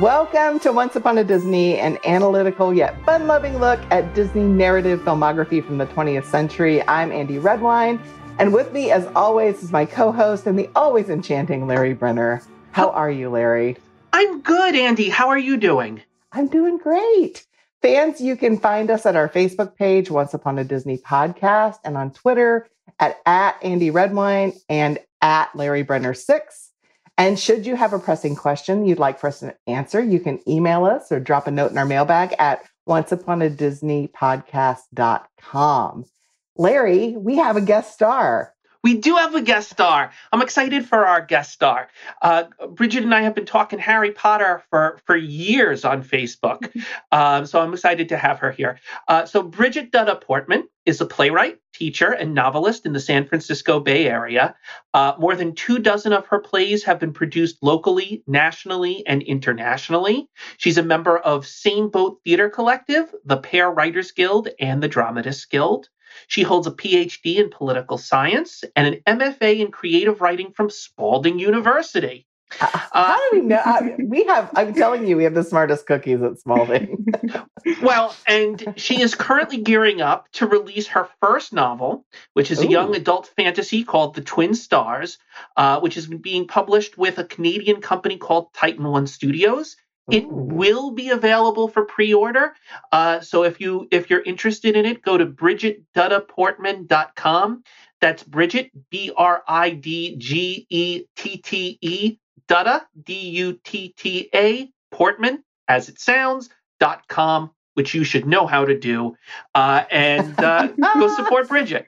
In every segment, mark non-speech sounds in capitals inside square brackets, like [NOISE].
Welcome to Once Upon a Disney, an analytical yet fun loving look at Disney narrative filmography from the 20th century. I'm Andy Redwine, and with me, as always, is my co host and the always enchanting Larry Brenner. How are you, Larry? I'm good, Andy. How are you doing? I'm doing great. Fans, you can find us at our Facebook page, Once Upon a Disney Podcast, and on Twitter at, at Andy Redwine and at Larry Brenner 6. And should you have a pressing question you'd like for us to answer, you can email us or drop a note in our mailbag at onceuponadisneypodcast.com. Larry, we have a guest star. We do have a guest star. I'm excited for our guest star. Uh, Bridgette and I have been talking Harry Potter for, for years on Facebook. [LAUGHS] Um, so I'm excited to have her here. Uh, so, Bridgette Dutta Portman is a playwright, teacher, and novelist in the San Francisco Bay Area. Uh, more than two dozen of her plays have been produced locally, nationally, and internationally. She's a member of Same Boat Theater Collective, the Pear Playwrights Guild, and the Dramatists Guild. She holds a PhD in political science and an MFA in creative writing from Spalding University. Uh, how do we know? I, we have, I'm telling you, we have the smartest cookies at Spalding. well, and she is currently gearing up to release her first novel, which is Ooh. a young adult fantasy called The Twin Stars, uh, which is being published with a Canadian company called Titan One Studios. It Ooh. will be available for pre-order. Uh, so if you if you're interested in it, go to bridgetteduttaportman.com. That's Bridgette B R I D G E T T E Dutta D U T T A Portman as it sounds dot com, which you should know how to do, uh, and uh, go support [LAUGHS] Bridgette.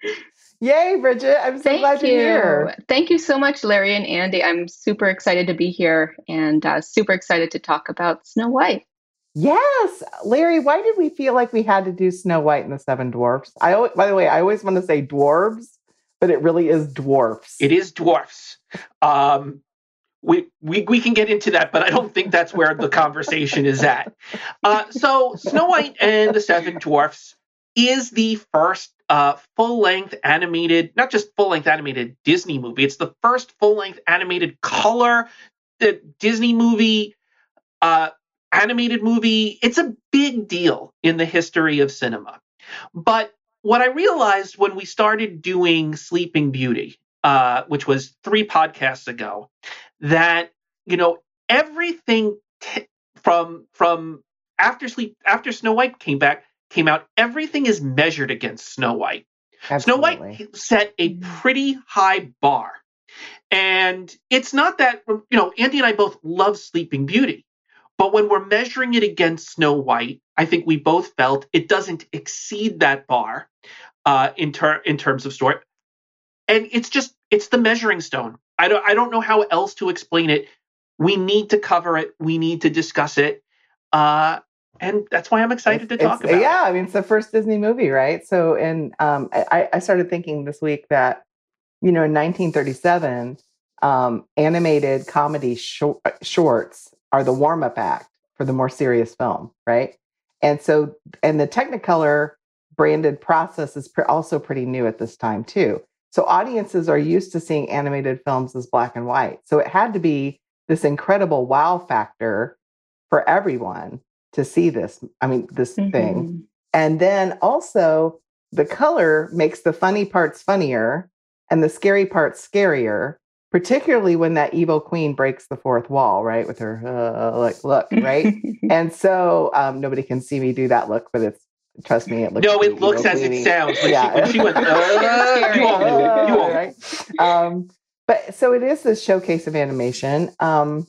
Yay, Bridgette. I'm so Thank glad you. you're here. Thank you so much, Larry and Andy. I'm super excited to be here and uh, super excited to talk about Snow White. Yes. Larry, why did we feel like we had to do Snow White and the Seven Dwarfs? I always, by the way, I always want to say dwarves, but it really is dwarfs. It is dwarfs. Um, we, we we can get into that, but I don't think that's where the conversation is at. Uh, so, Snow White and the Seven Dwarfs is the first uh, full length animated, not just full length animated Disney movie. It's the first full length animated color the Disney movie, uh, animated movie. It's a big deal in the history of cinema. But what I realized when we started doing Sleeping Beauty, uh, which was three podcasts ago, that you know everything t- from from after sleep after Snow White came back came out, everything is measured against Snow White. Absolutely. Snow White set a mm-hmm. pretty high bar. And it's not that, you know, Andy and I both love Sleeping Beauty. But when we're measuring it against Snow White, I think we both felt it doesn't exceed that bar uh, in, ter- in terms of story. And it's just, it's the measuring stone. I don't, I don't know how else to explain it. We need to cover it. We need to discuss it. Uh, and that's why I'm excited it's, to talk about. It. Yeah. I mean, it's the first Disney movie, right? So, and um, I, I started thinking this week that you know, in 1937, um, animated comedy short, shorts are the warm up act for the more serious film, right? And so, and the Technicolor branded process is pr- also pretty new at this time too. So audiences are used to seeing animated films as black and white. So it had to be this incredible wow factor for everyone to see this. I mean, this mm-hmm. thing. And then also, the color makes the funny parts funnier and the scary parts scarier, particularly when that evil queen breaks the fourth wall, right? With her, uh, like, look, right? [LAUGHS] and so um, nobody can see me do that look, but it's, trust me, it looks. No, it looks as queenie. it sounds. When yeah. She, when she went, uh, you all knew. You all right? Um, but so it is this showcase of animation. Um,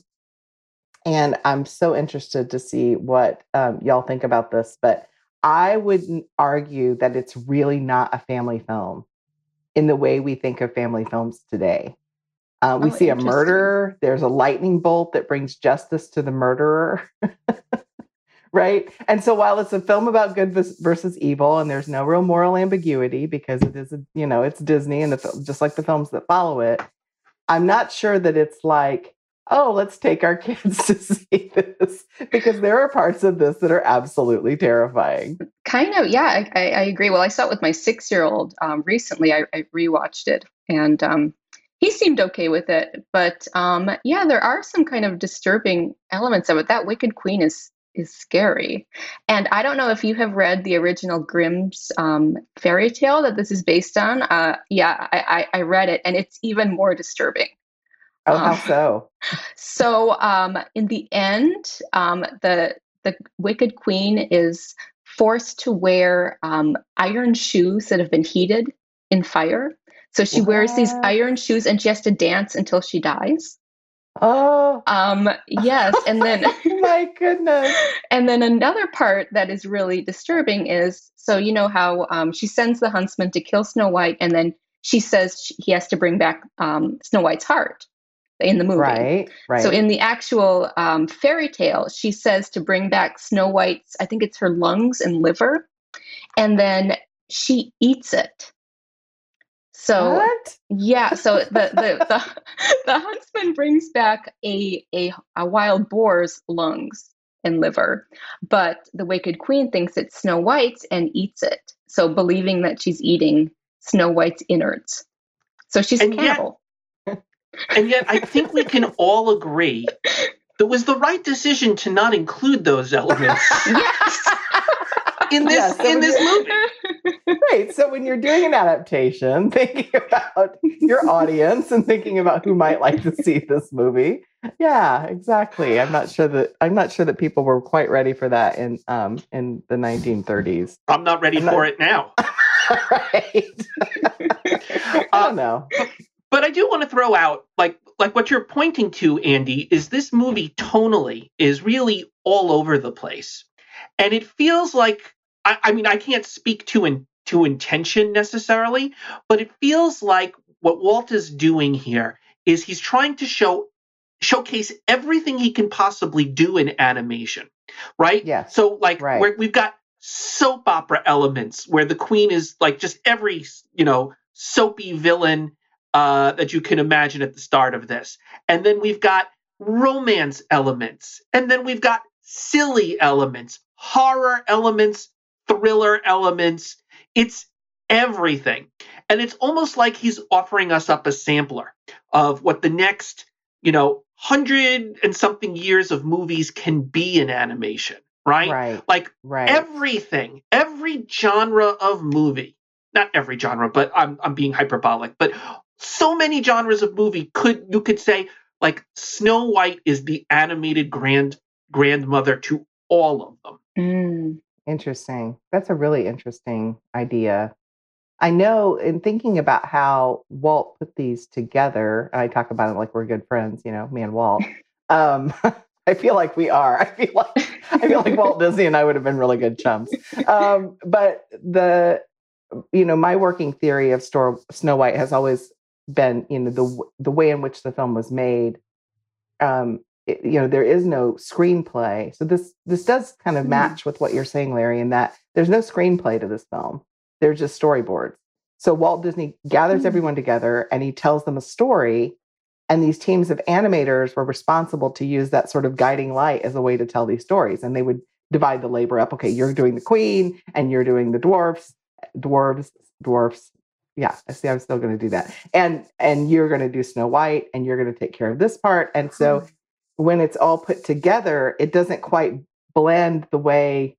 and I'm so interested to see what um, y'all think about this. But I would argue that it's really not a family film in the way we think of family films today. Uh, we oh, see a murderer, there's a lightning bolt that brings justice to the murderer. [LAUGHS] right? And so while it's a film about good versus evil and there's no real moral ambiguity because it is, a, you know, it's Disney and the, just like the films that follow it, I'm not sure that it's like oh, let's take our [LAUGHS] kids to see this because there are parts of this that are absolutely terrifying. Kind of, yeah, I, I agree. Well, I saw it with my six year old um, recently. I, I, rewatched it and um, he seemed okay with it, but um, yeah, there are some kind of disturbing elements of it. That Wicked Queen is is scary, and I don't know if you have read the original Grimm's um, fairy tale that this is based on. Uh, yeah, I, I, I, read it, and it's even more disturbing. Oh, how um, so? So, um, in the end, um, the the Wicked Queen is forced to wear um, iron shoes that have been heated in fire so she what? wears these iron shoes and she has to dance until she dies. Oh. Um, yes. And then, [LAUGHS] my goodness. And then another part that is really disturbing is so, you know, how um, she sends the huntsman to kill Snow White, and then she says she, he has to bring back um, Snow White's heart in the movie. Right, right. So in the actual um, fairy tale, she says to bring back Snow White's, I think it's her lungs and liver, and then she eats it. So what? yeah, [LAUGHS] so the the, the the huntsman brings back a, a a wild boar's lungs and liver, but the wicked queen thinks it's Snow White's and eats it. So believing that she's eating Snow White's innards. So she's and a cannibal. Yet, and yet I think we can all agree that was the right decision to not include those elements. [LAUGHS] yes. In this yeah, so in this movie. Right. So when you're doing an adaptation, [LAUGHS] thinking about your audience and thinking about who might like to see this movie. Yeah, exactly. I'm not sure that I'm not sure that people were quite ready for that in um in the 1930s. I'm not ready I'm for not... it now. [LAUGHS] right. I don't uh, know. But I do want to throw out like like what you're pointing to, Andy, is this movie tonally is really all over the place. And it feels like I, I mean, I can't speak to in, to intention necessarily, but it feels like what Walt is doing here is he's trying to show showcase everything he can possibly do in animation, right? Yeah. So like right. we've got soap opera elements where the queen is like just every you know soapy villain uh, that you can imagine at the start of this, and then we've got romance elements, and then we've got silly elements, horror elements, thriller elements. It's everything. And it's almost like he's offering us up a sampler of what the next, you know, hundred and something years of movies can be in animation, right? Right. Like right. everything, every genre of movie, not every genre, but I'm I'm being hyperbolic, but so many genres of movie could you could say like Snow White is the animated grand grandmother to all of them. Mm. Interesting. That's a really interesting idea. I know in thinking about how Walt put these together, I talk about it like we're good friends, you know, me and Walt. [LAUGHS] Um, [LAUGHS] I feel like we are. I feel like I feel like Walt Disney and I would have been really good chums. Um, but the you know, my working theory of Store, Snow White has always been, you know, the the way in which the film was made um, you know there is no screenplay so this this does kind of mm-hmm. match with what you're saying larry in that there's no screenplay to this film there's just storyboards so walt disney gathers mm-hmm. everyone together and he tells them a story and these teams of animators were responsible to use that sort of guiding light as a way to tell these stories and they would divide the labor up okay you're doing the queen and you're doing the dwarfs dwarves dwarfs yeah i see i'm still going to do that and and you're going to do snow white and you're going to take care of this part and so when it's all put together, it doesn't quite blend the way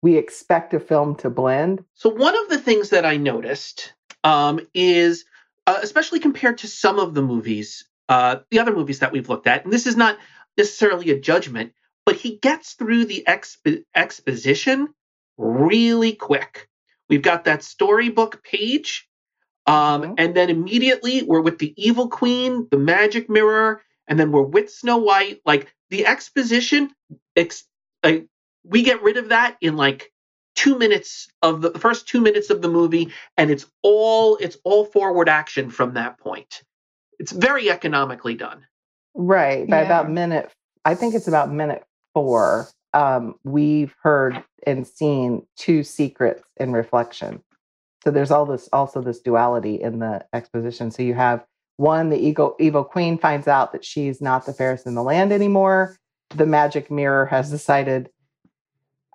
we expect a film to blend. So, one of the things that I noticed um, is, uh, especially compared to some of the movies, uh, the other movies that we've looked at, and this is not necessarily a judgment, but he gets through the expo- exposition really quick. We've got that storybook page, um, mm-hmm. and then immediately we're with the evil queen, the magic mirror, and then we're with Snow White. Like the exposition, ex- like, we get rid of that in like two minutes of the, the, first two minutes of the movie, and it's all it's all forward action from that point. It's very economically done. Right. By yeah. about minute, I think it's about minute four. Um, we've heard and seen two secrets in reflection. So there's all this also this duality in the exposition. So you have one, the evil, evil queen finds out that she's not the fairest in the land anymore. The magic mirror has decided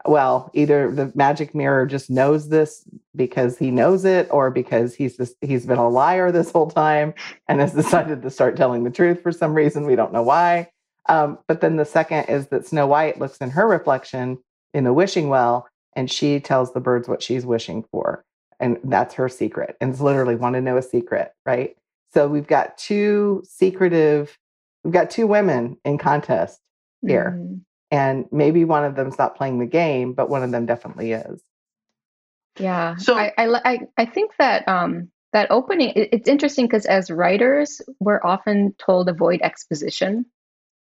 well, either the magic mirror just knows this because he knows it, or because he's just, he's been a liar this whole time and has [LAUGHS] decided to start telling the truth for some reason. We don't know why. Um, but then the second is that Snow White looks in her reflection in the wishing well, and she tells the birds what she's wishing for, and that's her secret. And it's literally want to know a secret, right? So we've got two secretive, we've got two women in contest here. Mm-hmm and maybe one of them's not playing the game but one of them definitely is yeah so i i i think that um that opening it's interesting because as writers we're often told avoid exposition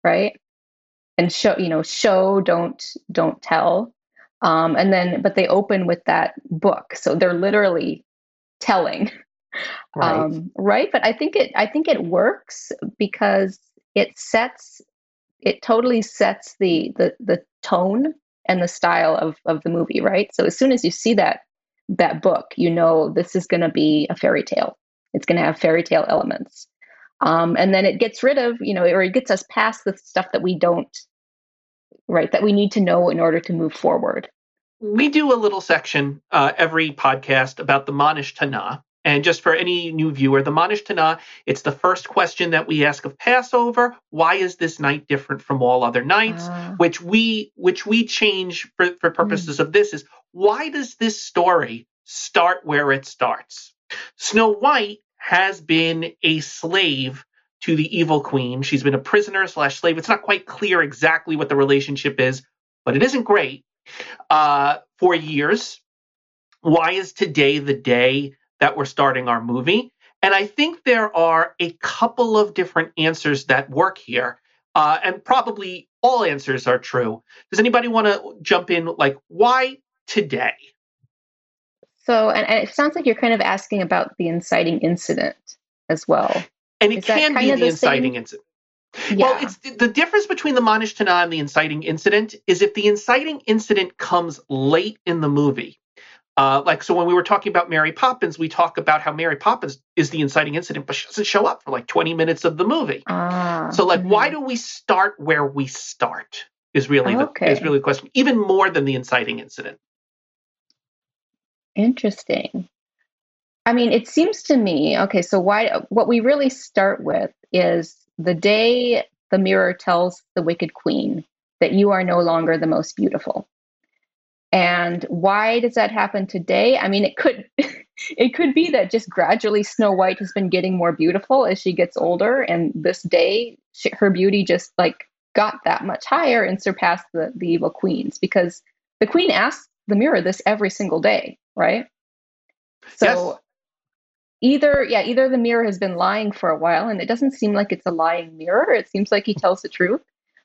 right and show you know show don't don't tell um and then but they open with that book so they're literally telling [LAUGHS] right. um right but i think it i think it works because it sets it totally sets the the the tone and the style of of the movie, right? So as soon as you see that that book, you know this is going to be a fairy tale. It's going to have fairy tale elements, um, and then it gets rid of you know, or it gets us past the stuff that we don't, right? That we need to know in order to move forward. We do a little section uh, every podcast about the Ma Nishtana, and just for any new viewer, the Ma Nishtana, it's the first question that we ask of Passover. Why is this night different from all other nights? Uh, which we which we change for, for purposes mm. of this is why does this story start where it starts? Snow White has been a slave to the evil queen. She's been a prisoner slash slave. It's not quite clear exactly what the relationship is, but it isn't great. Uh, for years. Why is today the day that we're starting our movie. And I think there are a couple of different answers that work here. Uh, and probably all answers are true. Does anybody want to jump in? Like, why today? So, and, and, it sounds like you're kind of asking about the inciting incident as well. And it Is can be the, the inciting incident. Yeah. Well, it's the difference between the Ma Nishtana and the inciting incident is if the inciting incident comes late in the movie, uh, like so when we were talking about Mary Poppins, we talk about how Mary Poppins is the inciting incident, but she doesn't show up for like 20 minutes of the movie. Ah, so like, mm-hmm. why do we start where we start? Is really okay. the is really the question, even more than the inciting incident. Interesting. I mean, it seems to me okay. So why? What we really start with is the day the mirror tells the wicked queen that you are no longer the most beautiful and why does that happen today? I mean, it could [LAUGHS] it could be that just gradually Snow White has been getting more beautiful as she gets older, and this day she, her beauty just like got that much higher and surpassed the the evil queens because the queen asks the mirror this every single day, right? So yes. Either yeah, either the mirror has been lying for a while, and it doesn't seem like it's a lying mirror. It seems like he tells the truth,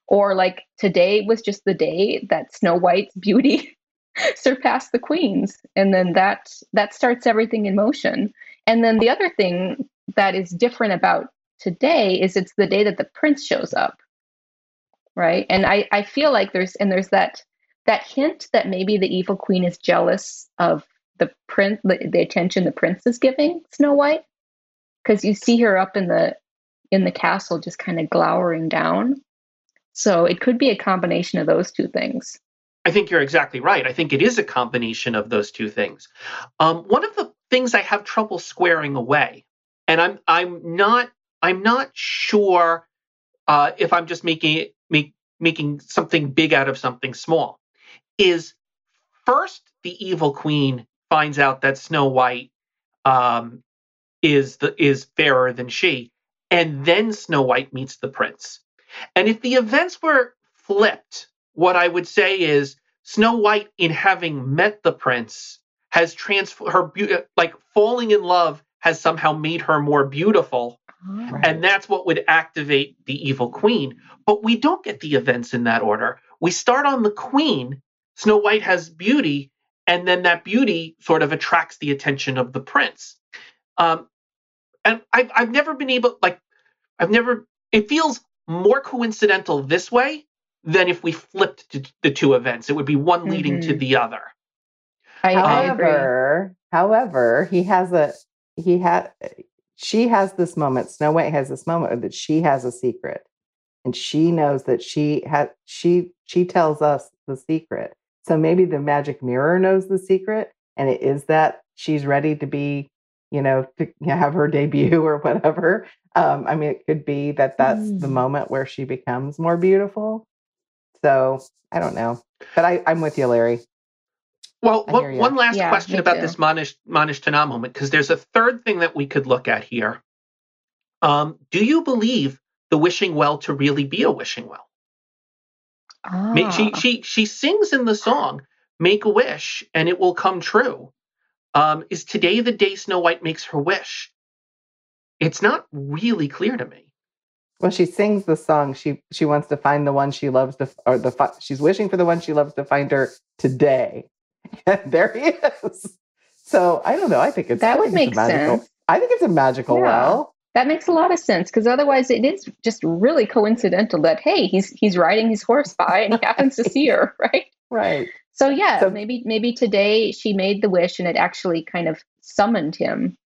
or like today was just the day that Snow White's beauty [LAUGHS] surpassed the queens. And then that that starts everything in motion. And then the other thing that is different about today is it's the day that the prince shows up. Right? And i i feel like there's and there's that that hint that maybe the evil queen is jealous of the prince the, the attention the prince is giving snow white because you see her up in the in the castle just kind of glowering down so it could be a combination of those two things I think you're exactly right. I think it is a combination of those two things. Um, one of the things I have trouble squaring away, and I'm I'm not I'm not sure uh, if I'm just making make, making something big out of something small, is first the evil queen finds out that Snow White um, is the is fairer than she, and then Snow White meets the prince. And if the events were flipped what I would say is Snow White, in having met the prince, has transformed her beauty, like falling in love has somehow made her more beautiful. Right. And that's what would activate the evil queen. But we don't get the events in that order. We start on the queen. Snow White has beauty, and then that beauty sort of attracts the attention of the prince. Um, and I've, I've never been able, like, I've never, it feels more coincidental this way than if we flipped the two events. It would be one leading mm-hmm. to the other. I, however, I however, he has a he had she has this moment. Snow White has this moment that she has a secret, and she knows that she had she she tells us the secret. So maybe the magic mirror knows the secret, and it is that she's ready to be, you know, to [LAUGHS] have her debut [LAUGHS] or whatever. Um, I mean, it could be that that's mm. the moment where she becomes more beautiful. So I don't know, but I, I'm with you, Larry. Well, one, one last yeah, question about too. this Manish Ma Nishtana moment, because there's a third thing that we could look at here. Um, do you believe the wishing well to really be a wishing well? Ah. She she she sings in the song, "Make a wish and it will come true." Um, is today the day Snow White makes her wish? It's not really clear to me. Well, she sings the song. She she wants to find the one she loves to, or the she's wishing for the one she loves to find her today. And [LAUGHS] there he is. So I don't know. I think it's that would make sense. I think it's a magical yeah. well. That makes a lot of sense because otherwise it is just really coincidental that hey, he's he's riding his horse by and he [LAUGHS] happens to see her, right? Right. So yeah, so, maybe maybe today she made the wish and it actually kind of summoned him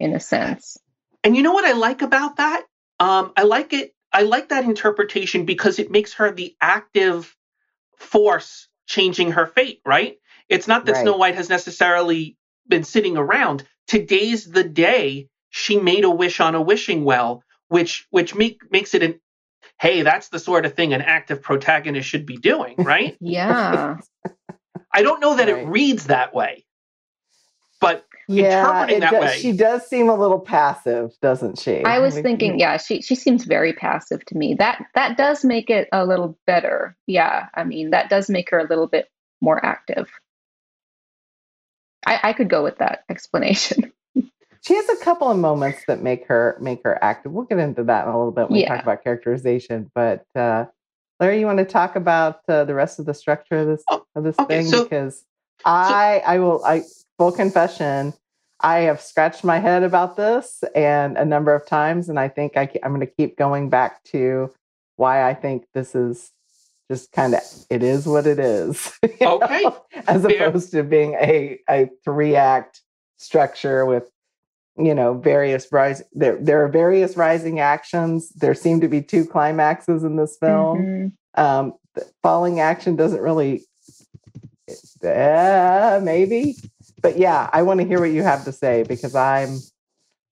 in a sense. And you know what I like about that? Um, I like it. I like that interpretation because it makes her the active force changing her fate. Right? It's not that right. Snow White has necessarily been sitting around. Today's the day she made a wish on a wishing well, which which make, makes it an hey, that's the sort of thing an active protagonist should be doing, [LAUGHS] right? yeah. I don't know that right. it reads that way, but yeah, interpreting that does, way, she does seem a little passive, doesn't she? I was thinking, yeah, she she seems very passive to me. That that does make it a little better. Yeah, I mean, that does make her a little bit more active. I, I could go with that explanation. [LAUGHS] she has a couple of moments that make her make her active. We'll get into that in a little bit when yeah. we talk about characterization. But uh, Larry, you want to talk about uh, the rest of the structure of this oh, of this okay, thing so, because so, I I will I full confession I have scratched my head about this and a number of times, and I think I, I'm going to keep going back to why I think this is just kind of it is what it is. [LAUGHS] Okay, know, as Fair. opposed to being a a three act structure with you know various rise there there are various rising actions. There seem to be two climaxes in this film. Mm-hmm. um falling action doesn't really uh, maybe but yeah i want to hear what you have to say because i'm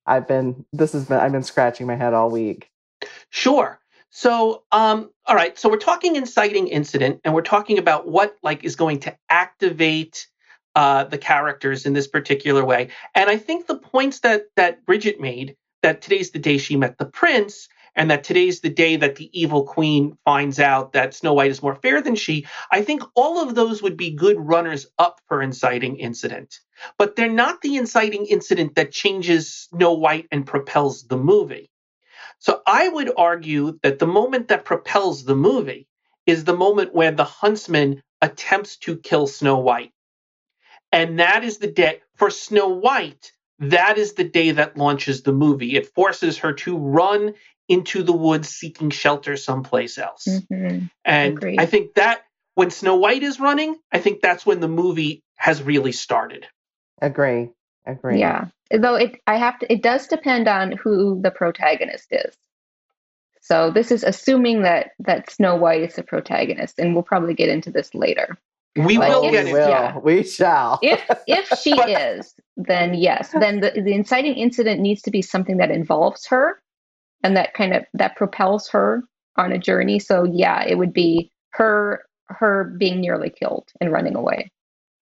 i've been this has been i've been scratching my head all week. Sure. So um all right. So we're talking inciting incident and we're talking about what like is going to activate uh, the characters in this particular way. And I think the points that that Bridgette made that today's the day she met the prince, and that today's the day that the evil queen finds out that Snow White is more fair than she. I think all of those would be good runners up for inciting incident, but they're not the inciting incident that changes Snow White and propels the movie. So I would argue that the moment that propels the movie is the moment where the huntsman attempts to kill Snow White. And that is the day for Snow White. That is the day that launches the movie. It forces her to run into the woods seeking shelter someplace else. Mm-hmm. And Agreed. I think that when Snow White is running, I think that's when the movie has really started. Agree. Agree. Yeah. Though it I have to it does depend on who the protagonist is. So this is assuming that that Snow White is the protagonist, and we'll probably get into this later. We but will get it. Will. Yeah. We shall. if if [LAUGHS] she but, is, then yes. Then the, the inciting incident needs to be something that involves her and that kind of that propels her on a journey. So yeah, it would be her her being nearly killed and running away.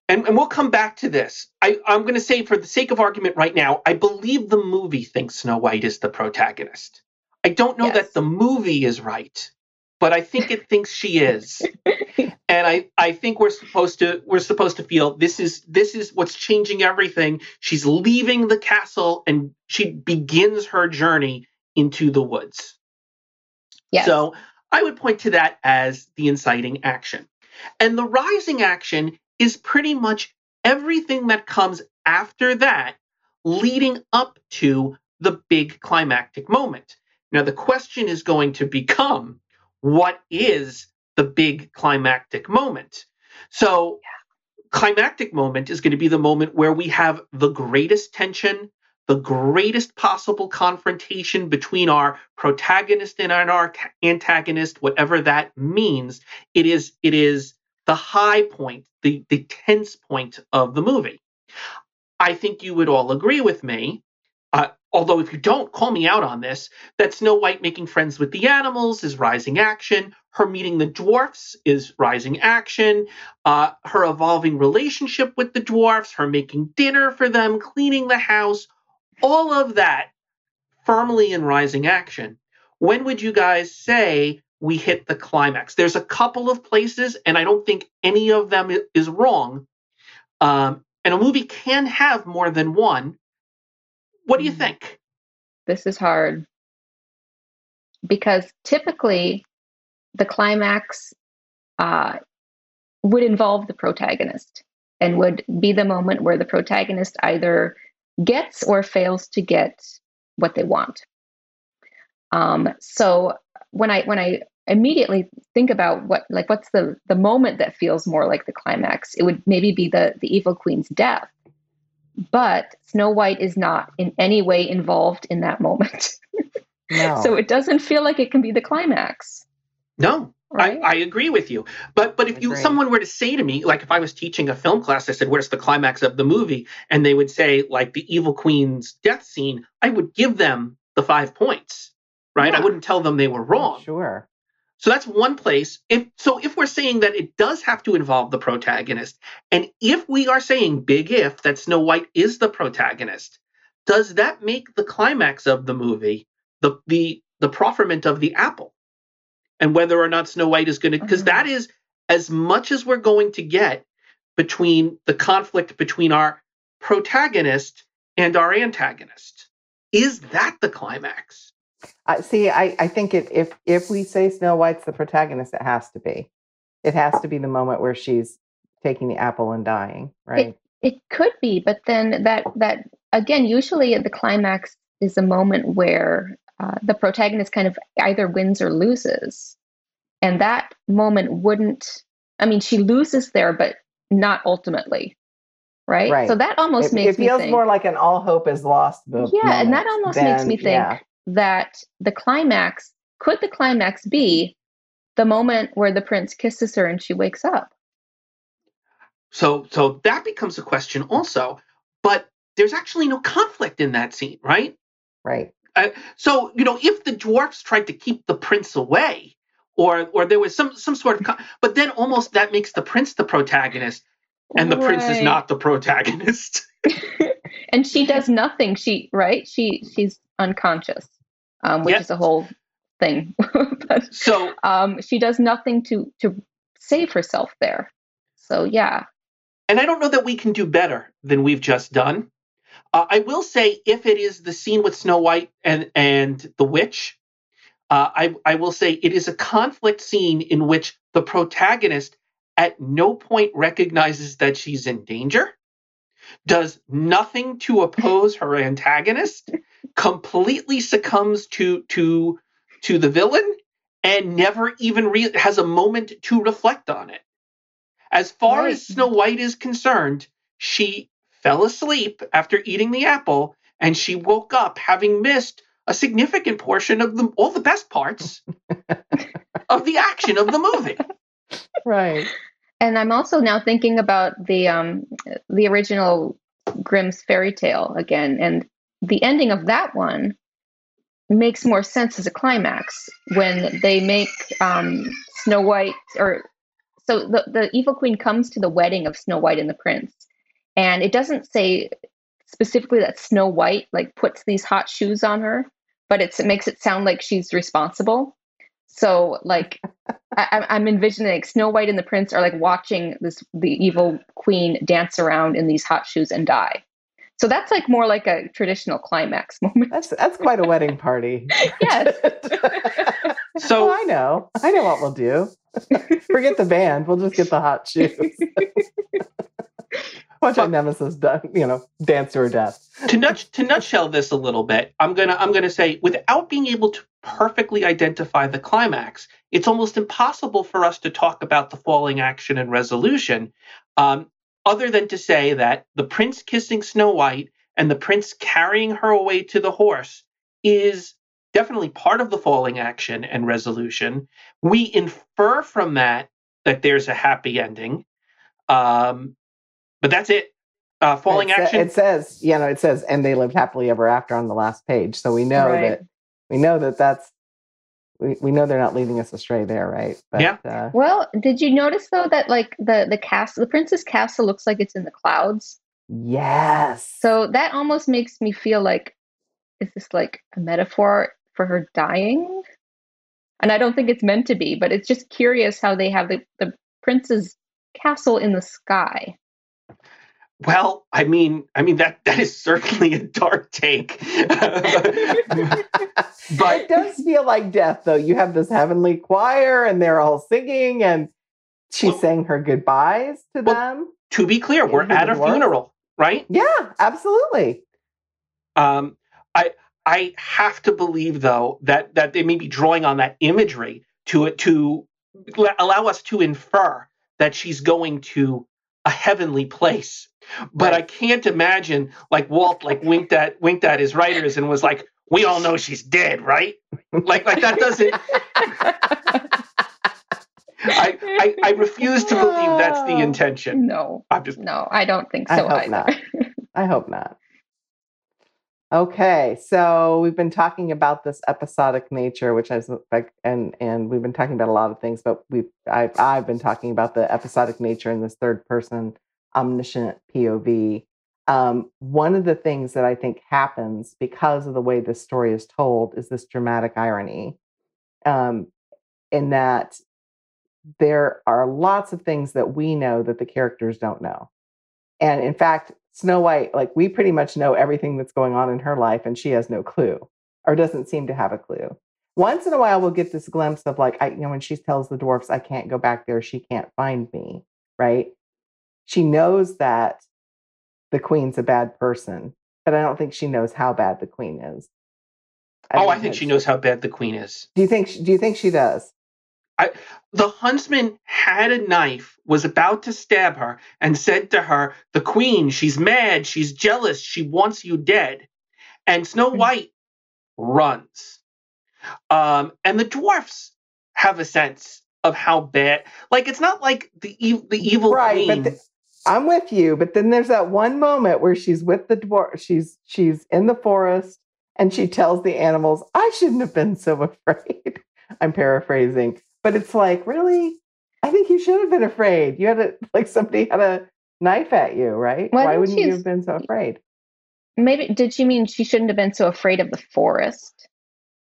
And, and we'll come back to this. I, I'm going to say, for the sake of argument right now, I believe the movie thinks Snow White is the protagonist. I don't know yes. that the movie is right but I think it thinks she is. [LAUGHS] and I, I think we're supposed to we're supposed to feel this is this is what's changing everything. She's leaving the castle and she begins her journey into the woods. Yes. So I would point to that as the inciting action. And the rising action is pretty much everything that comes after that, leading up to the big climactic moment. Now, the question is going to become what is the big climactic moment. So, climactic moment is going to be the moment where we have the greatest tension, the greatest possible confrontation between our protagonist and our antagonist, whatever that means. It is it is the high point, the, the tense point of the movie. I think you would all agree with me, although if you don't, call me out on this, that Snow White making friends with the animals is rising action. Her meeting the dwarfs is rising action. Uh, her evolving relationship with the dwarfs, her making dinner for them, cleaning the house, all of that firmly in rising action. When would you guys say we hit the climax? There's a couple of places, and I don't think any of them is wrong. Um, and a movie can have more than one. What do you mm-hmm. think? This is hard because typically the climax uh, would involve the protagonist and would be the moment where the protagonist either gets or fails to get what they want. Um, so when I when I immediately think about what like what's the the moment that feels more like the climax, it would maybe be the the evil queen's death. But Snow White is not in any way involved in that moment. No. [LAUGHS] so it doesn't feel like it can be the climax. No, Right? I, I, agree with you. But but if you someone were to say to me, like if I was teaching a film class, I said, Where's the climax of the movie? And they would say, like the evil queen's death scene, I would give them the five points. Right? Yeah. I wouldn't tell them they were wrong. Sure. So that's one place. If so if we're saying that it does have to involve the protagonist, and if we are saying big if that Snow White is the protagonist, does that make the climax of the movie the the the profferment of the apple? and whether or not Snow White is going to, because mm-hmm. is as much as we're going to get between the conflict between our protagonist and our antagonist. Is that the climax? Uh, see, I, I think it, if if we say Snow White's the protagonist, it has to be. It has to be the moment where she's taking the apple and dying, right? It, it could be, but then that that again, usually the climax is a moment where uh, the protagonist kind of either wins or loses. And that moment wouldn't, I mean, she loses there, but not ultimately. Right. right. So that almost it, makes it feels think, more like an all hope is lost movie. Yeah. And that almost than, makes me think yeah. That the climax could the climax be the moment where the prince kisses her and she wakes up? So, so that becomes a question also. But there's actually no conflict in that scene, right? Right. Uh, so you know, if the dwarfs tried to keep the prince away, or or there was some some sort of, con- but then almost that makes the prince the protagonist, and the right. prince is not the protagonist. [LAUGHS] and she does nothing. She right? She she's unconscious, um, which yep. is a whole thing. [LAUGHS] but so um, she does nothing to to save herself there. So yeah. And I don't know that we can do better than we've just done. Uh, I will say, if it is the scene with Snow White and and the witch, uh, I I will say it is a conflict scene in which the protagonist at no point recognizes that she's in danger, does nothing to oppose her [LAUGHS] antagonist, completely succumbs to to to the villain, and never even re- has a moment to reflect on it. As far right. as Snow White is concerned, she fell asleep after eating the apple, and she woke up having missed a significant portion of the all the best parts [LAUGHS] of the action of the movie. Right. And I'm also now thinking about the um the original Grimm's fairy tale again, and the ending of that one makes more sense as a climax when they make um, Snow White or so the, the evil queen comes to the wedding of Snow White and the prince and it doesn't say specifically that Snow White like puts these hot shoes on her, but it makes it sound like she's responsible. So like I, am envisioning like Snow White and the Prince are like watching this the evil queen dance around in these hot shoes and die. So that's like more like a traditional climax [LAUGHS] moment. That's that's quite a wedding party. [LAUGHS] yes. [LAUGHS] so oh, I know. I know what we'll do. Forget the band. We'll just get the hot shoes. Watch our nemesis, you know, dance to her death. to nutsh, to nutshell this a little bit, I'm gonna I'm gonna say without being able to perfectly identify the climax, it's almost impossible for us to talk about the falling action and resolution, um, other than to say that the prince kissing Snow White and the prince carrying her away to the horse is definitely part of the falling action and resolution. We infer from that that there's a happy ending. Um, but that's it. Uh, falling it sa- action. It says, you know, it says, and they lived happily ever after on the last page. So we know Right. that we know that that's we, we know they're not leading us astray there, right? But, Yeah. Uh, Well, did you notice though that like the the castle, the princess castle looks like it's in the clouds? yes. So that almost makes me feel like is this like a metaphor for her dying? And I don't think it's meant to be, but it's just curious how they have the, the prince's castle in the sky. Well, I mean, I mean that that is certainly a dark take. [LAUGHS] but it does feel like death, though. You have this heavenly choir, and they're all singing, and she's Well- saying her goodbyes to Well- them. to be clear, we're at a funeral, right? Yeah, absolutely. Um, I I have to believe though that that they may be drawing on that imagery to to allow us to infer that she's going to a heavenly place. But I can't imagine like Walt like winked at winked at his writers and was like, "We all know she's dead, right?" Like like that doesn't. I, I I refuse to believe that's the [LAUGHS] intention. no, I'm just no, I don't think I so hope either. not. I hope not. [LAUGHS] Okay, so we've been talking about this episodic nature, which is like, and and we've been talking about a lot of things, but we've I've I've been talking about the episodic nature in this third person omniscient POV. Um, one of the things that I think happens because of the way this story is told is this dramatic irony, um, in that there are lots of things that we know that the characters don't know. And in fact, Snow White, like we pretty much know everything that's going on in her life, and she has no clue or doesn't seem to have a clue. Once in a while, we'll get this glimpse of like, I, you know, when she tells the dwarfs, I can't go back there, she can't find me, right? She knows that the queen's a bad person, but I don't think she knows how bad the queen is. Oh, I think she knows how bad the queen is. Do you think? Do you think she does? The huntsman had a knife, was about to stab her, and said to her, The queen, she's mad, she's jealous, she wants you dead. And Snow White runs. Um, and the dwarfs have a sense of how bad. Like, it's not like the, e- the evil right, queen. but the, I'm with you. But then there's that one moment where she's with the dwarf. She's she's in the forest, and she tells the animals, "I shouldn't have been so [LAUGHS] afraid." I'm paraphrasing, but it's like, really, I think you should have been afraid. You had a [LAUGHS] like somebody had a knife at you, right? Well, Why wouldn't you have been so afraid? Maybe did she mean she shouldn't have been so afraid of the forest?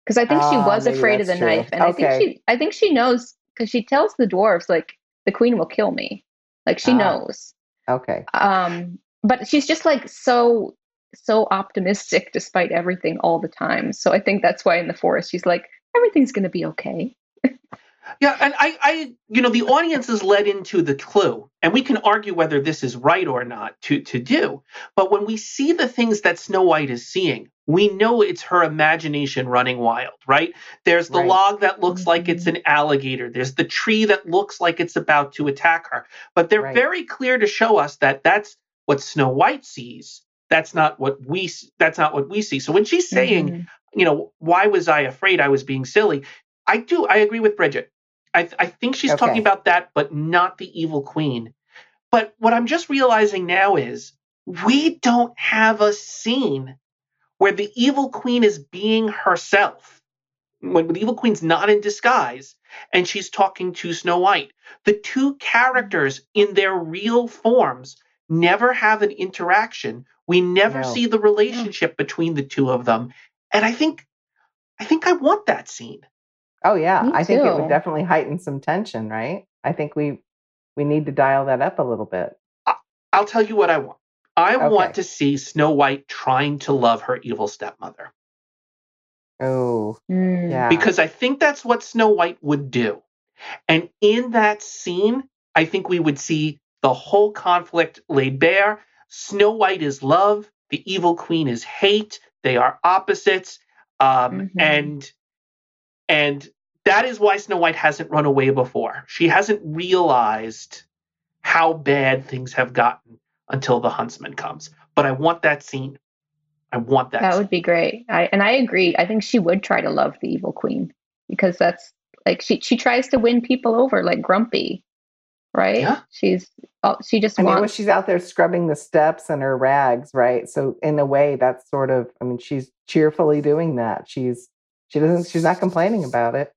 Because I think she Ah, was afraid of the true. knife, and I think she I think she knows because she tells the dwarves like the queen will kill me, like she Ah. knows. Okay, Um, but she's just like so so optimistic despite everything all the time. So I think that's why in the forest she's like everything's going to be okay. Yeah, and I, I, you know, the audience is led into the clue, and we can argue whether this is right or not to to do. But when we see the things that Snow White is seeing, we know it's her imagination running wild, right? There's the Right. log that looks like it's an alligator. There's the tree that looks like it's about to attack her. But they're Right. very clear to show us that that's what Snow White sees. That's not what we. That's not what we see. So when she's saying, Mhm. you know, why was I afraid I was being silly? I do. I agree with Bridgette. I, I think she's Okay. talking about that, but not the evil queen. But what I'm just realizing now is we don't have a scene where the evil queen is being herself. When the evil queen's not in disguise and she's talking to Snow White. The two characters in their real forms never have an interaction. We never No. see the mm. relationship between the two of them. And I think I think I want that scene. Oh yeah, Me I think it would definitely heighten some tension, right? I think we we need to dial that up a little bit. I'll tell you what I want. I Okay. want to see Snow White trying to love her evil stepmother Oh, Mm. yeah. because I think that's what Snow White would do. And in that scene, I think we would see the whole conflict laid bare. Snow White is love, the evil queen is hate. They are opposites. Um, Mhm. and and that is why Snow White hasn't run away before. She hasn't realized how bad things have gotten until the huntsman comes. But I want that scene. I want that. That scene. would be great. I and I agree. I think she would try to love the evil queen because that's like she she tries to win people over like Grumpy. right? Yeah. She's oh, she just I mean, when she's out there scrubbing the steps in her rags, right? So in a way, that's sort of. I mean, she's cheerfully doing that. She's she doesn't. She's not complaining about it.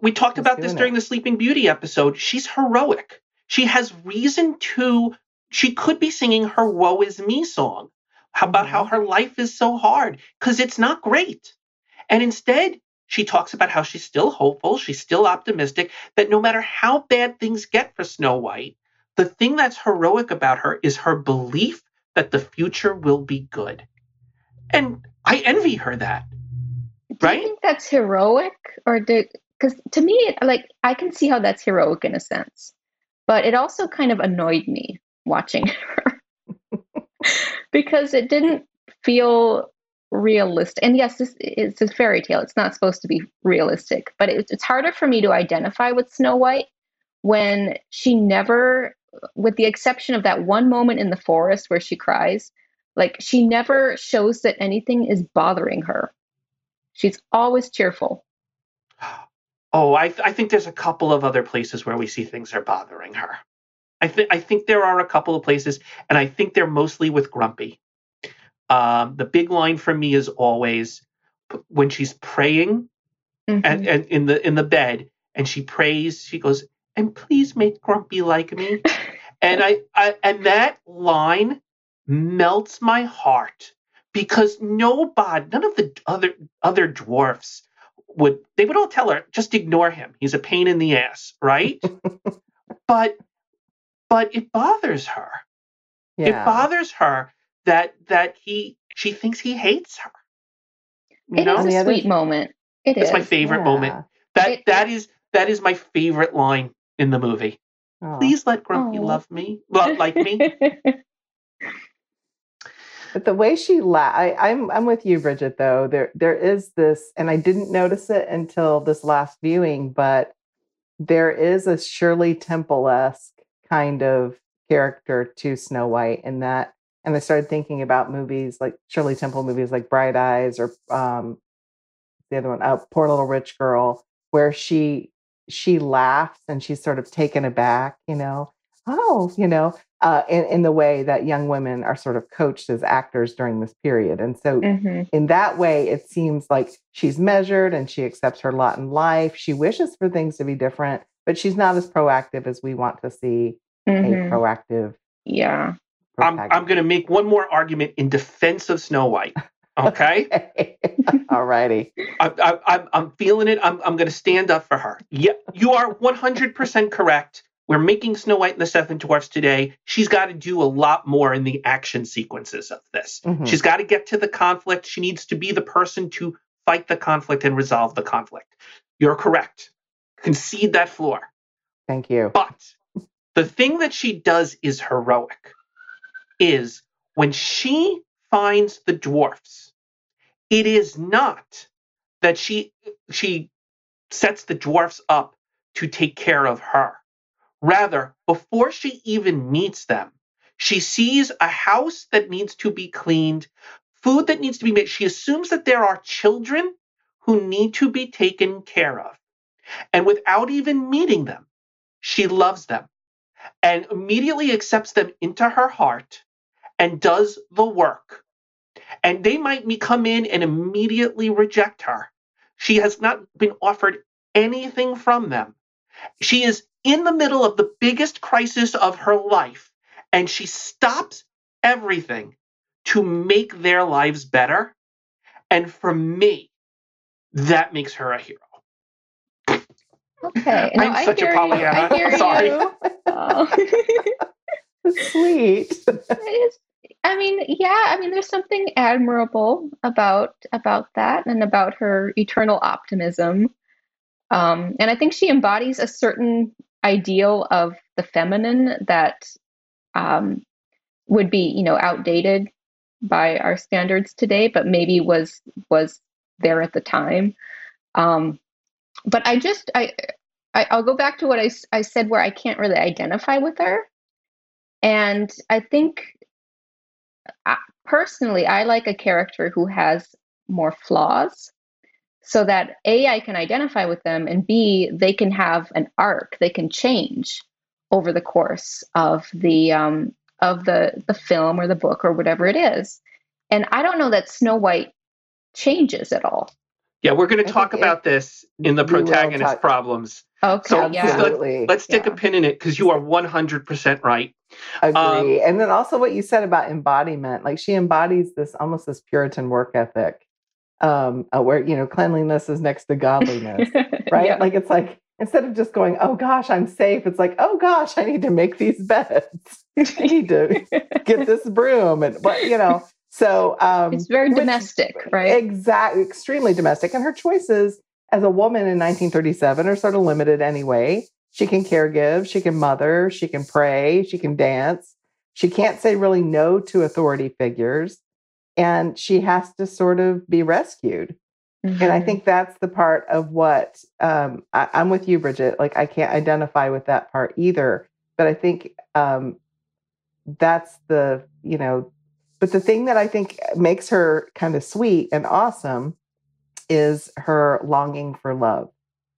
We talked She's about this during it. the Sleeping Beauty episode. She's heroic. She has reason to. She could be singing her "Woe Is Me" song how about how Mhm. her life is so hard because it's not great, and instead she talks about how she's still hopeful, she's still optimistic. That no matter how bad things get for Snow White, the thing that's heroic about her is her belief that the future will be good, and I envy her that. Do right? you think that's heroic, or do because to me, like I can see how that's heroic in a sense, but it also kind of annoyed me watching [LAUGHS] her because it didn't feel realistic. And yes, this it's a fairy tale; it's not supposed to be realistic, but it, it's harder for me to identify with Snow White when she never, with the exception of that one moment in the forest where she cries, like she never shows that anything is bothering her. She's always cheerful. Oh, I, th- I think there's a couple of other places where we see things are bothering her. I think I think there are a couple of places, and I think they're mostly with Grumpy. Um, the big line for me is always when she's praying Mhm. and, and in the in the bed, and she prays. She goes, "And please make Grumpy like me." [LAUGHS] and I, I and that line melts my heart because nobody, none of the other other dwarfs would. They would all tell her, "Just ignore him. He's a pain in the ass," right? [LAUGHS] but but it bothers her. Yeah. It bothers her that that he she thinks he hates her. You It know, is a other- sweet moment. It that's is. my favorite moment. That It- that is that is my favorite line in the movie. Oh. Please let Grumpy Aw. love me, well, like me. [LAUGHS] But the way she la I, I'm I'm with you, Bridgette. Though there there is this, and I didn't notice it until this last viewing, but there is a Shirley Temple esque kind of character to Snow White in that. And I started thinking about movies like Shirley Temple movies like Bright Eyes or um, the other one, uh, Poor Little Rich Girl, where she she laughs and she's sort of taken aback, you know. Oh, you know, uh, in, in the way that young women are sort of coached as actors during this period. And so, Mhm. in that way, it seems like she's measured and she accepts her lot in life. She wishes for things to be different, but she's not as proactive as we want to see Mhm. a proactive. Yeah. I'm I'm going to make one more argument in defense of Snow White. [LAUGHS] Okay, to. [LAUGHS] All righty. I, I, I'm I'm feeling it. I'm I'm going to stand up for her. Yeah, you are 100 percent correct. We're making Snow White and the Seven Dwarfs today. She's got to do a lot more in the action sequences of this. Mhm. She's got to get to the conflict. She needs to be the person to fight the conflict and resolve the conflict. You're correct. Concede that floor. Thank you. But the thing that she does is heroic. Is when she finds the dwarfs, it is not that she she sets the dwarfs up to take care of her. Rather, before she even meets them, she sees a house that needs to be cleaned, food that needs to be made. She assumes that there are children who need to be taken care of. And without even meeting them, she loves them and immediately accepts them into her heart and does the work. And they might come in and immediately reject her. She has not been offered anything from them. She is in the middle of the biggest crisis of her life, and she stops everything to make their lives better. And for me, that makes her a hero. Okay. [LAUGHS] No, I'm I such a hear Pollyanna. You. I hear Sorry. you. [LAUGHS] Oh. Sweet. It's- I mean, yeah, I mean, there's something admirable about about that and about her eternal optimism. Um, and I think she embodies a certain ideal of the feminine that um, would be, you know, outdated by our standards today, but maybe was was there at the time. Um, but I just I, I I'll go back to what I, I said where I can't really identify with her, and I think I, personally I like a character who has more flaws, so that a I can identify with them, and b they can have an arc, they can change over the course of the um, of the the film or the book or whatever it is. And I don't know that Snow White changes at all. Yeah, we're going to talk think about this in the protagonist problems. Okay, So yeah. let's, Absolutely. let's stick Yeah. a pin in it because you are 100% right. I agree. Um, and then also what you said about embodiment, like she embodies this almost this Puritan work ethic, um, uh, where you know cleanliness is next to godliness, [LAUGHS] right? Yeah. Like it's like instead of just going, "Oh gosh, I'm safe," it's like, "Oh gosh, I need to make these [LAUGHS] beds. [LAUGHS] I need to get this broom," and but you know, so um, it's very which- domestic, right? Exactly, extremely domestic, and her choices as a woman in 1937 are sort of limited anyway. She can caregive, she can mother, she can pray, she can dance. She can't say really no to authority figures, and she has to sort of be rescued. And I Mhm. think that's the part of what um, I, I'm with you, Bridgette. Like I can't identify with that part either, but I think um, that's the you know. But the thing that I think makes her kind of sweet and awesome is her longing for love.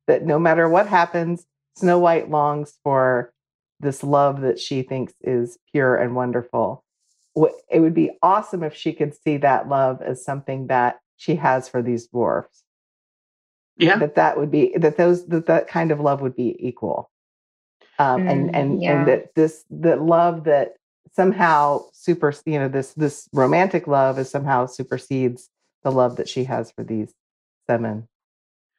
That no matter what happens, Snow White longs for this love that she thinks is pure and wonderful. It would be awesome if she could see that love as something that she has for these dwarfs Yeah. that that would be that those that that kind of love would be equal um and Mm, and yeah. and that this the love that somehow super you know this this romantic love is somehow supersedes the love that she has for these seven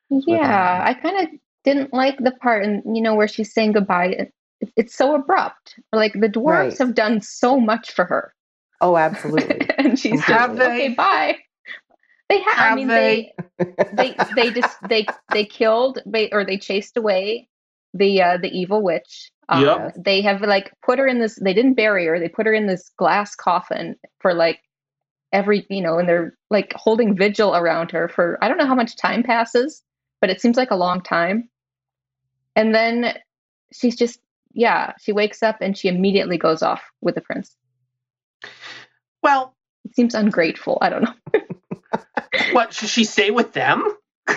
Yeah, I kind of didn't like the part, and you know, where she's saying goodbye. It- it's so abrupt. Like the dwarves Right. have done so much for her, oh absolutely [LAUGHS] and she's just Have they? okay, bye. They have. I mean, they? they they [LAUGHS] they just they they killed they or they chased away the uh, the evil witch. Um, Yep. They have like put her in this. They didn't bury her. They put her in this glass coffin for like every you know, and they're like holding vigil around her for I don't know how much time passes, but it seems like a long time. And then she's just yeah, she wakes up and she immediately goes off with the prince. Well, It seems ungrateful. I don't know. [LAUGHS] what should she stay with them? [LAUGHS]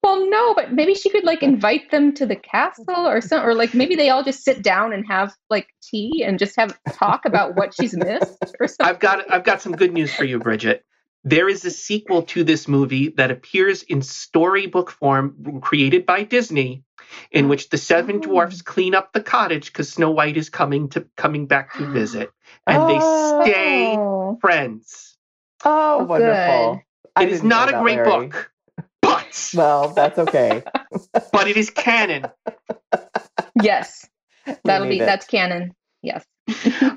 Well, no, but maybe she could like invite them to the castle or something, or like maybe they all just sit down and have like tea and just have talk about what she's missed or something. [LAUGHS] I've got I've got some good news for you, Bridgette. There is a sequel to this movie that appears in storybook form created by Disney in which the seven Oh. dwarfs clean up the cottage because Snow White is coming to coming back to visit. And they Oh. stay Oh. friends. oh Oh, wonderful good. I It is didn't a great Larry. book, but well that's okay [LAUGHS] but it is canon. Yes, that'll be it. that's canon. Yes.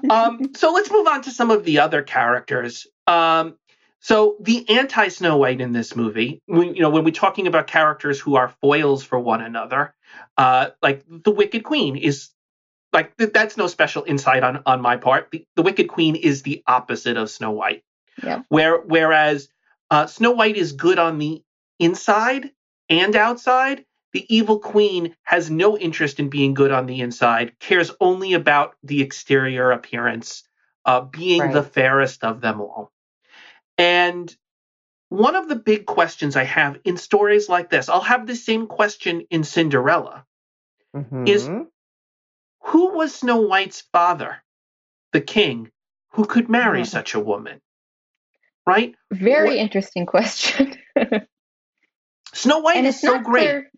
um, so let's move on to some of the other characters. Um, so the anti Snow White in this movie, we, you know, when we're talking about characters who are foils for one another, uh, like the Wicked Queen is like th- that's no special insight on on my part. The, the Wicked Queen is the opposite of Snow White. Yep. Where whereas uh, Snow White is good on the inside and outside. The evil queen has no interest in being good on the inside, cares only about the exterior appearance, uh, being the fairest of them all. And one of the big questions I have in stories like this, I'll have the same question in Cinderella. Is- Mhm. Who was Snow White's father, the king, who could marry Oh. such a woman? Right? Very What- interesting question. [LAUGHS] Snow White is so great. clear.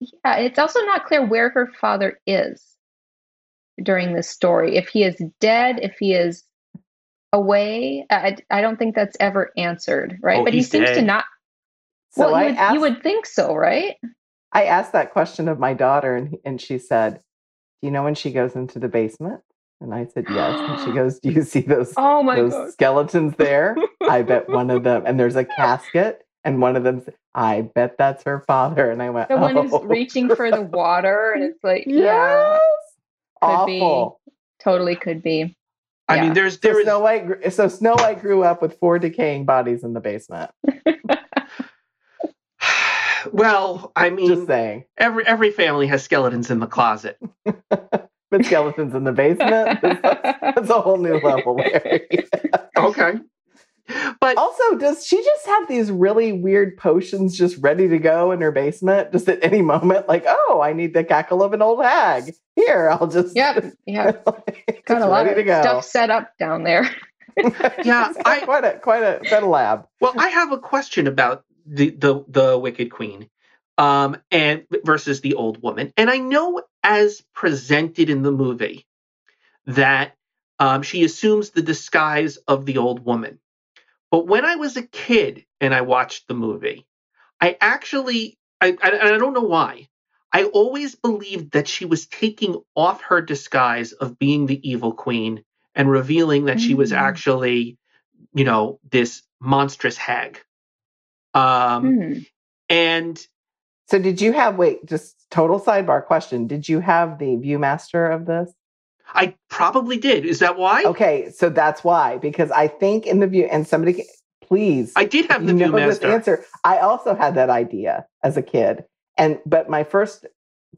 Yeah, it's also not clear where her father is during this story. If he is dead, if he is away, I, I don't think that's ever answered, right? Oh, but he he's seems to not. so well, I you would, asked you would think so, right? I asked that question of my daughter, and and she said, "Do you know when she goes into the basement?" And I said, "Yes." And she [GASPS] goes, "Do you see those Oh my those god! skeletons there? I bet one of them." And there's a [LAUGHS] casket, and one of them. I bet that's her father. And I went, The one who's "Oh, reaching for the water, and it's like, yeah, Yes, Could be. awful. totally could be. I Yeah. mean, there's So there is Snow White. So Snow White grew up with four decaying bodies in the basement. [LAUGHS] well, I mean, Just mean, saying, every every family has skeletons in the closet. [LAUGHS] but skeletons in the basement. That's, that's a whole new level, Larry. [LAUGHS] Okay. But Also, does she just have these really weird potions just ready to go in her basement, just at any moment? Like, oh, I need the cackle of an old hag. Here, I'll just Yep. [LAUGHS] Yep. Like, Got a lot ready of to go. stuff set up down there. [LAUGHS] Yeah, I- quite a quite a quite a lab. well, I have a question about the the the Wicked Queen, um, and versus the old woman. And I know as presented in the movie that um, she assumes the disguise of the old woman. But when I was a kid and I watched the movie, I actually I I, and I don't know why. I always believed that she was taking off her disguise of being the evil queen and revealing that she was Mm. actually, you know, this monstrous hag. Um, Hmm. and So, did you have wait? Just total sidebar question. Did you have the ViewMaster of this? I probably did. Is that why? Okay, so that's why because I think in the view and somebody please I did have the you know this Viewmaster. answer. I also had that idea as a kid, and but my first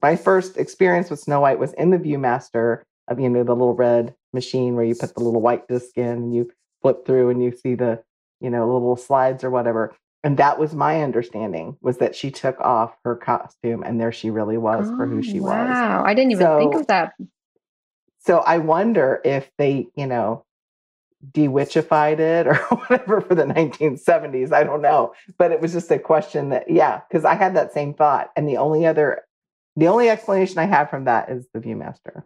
my first experience with Snow White was in the ViewMaster of you know the little red machine where you put the little white disc in and you flip through and you see the you know little slides or whatever. And that was my understanding was that she took off her costume and there she really was for who Oh, she was. Wow. I didn't even think of that. So I wonder if they, you know, dewitchified it or [LAUGHS] whatever for the 1970s. I don't know. But it was just a question that, yeah, because I had that same thought. And the only other, the only explanation I have from that is the Viewmaster.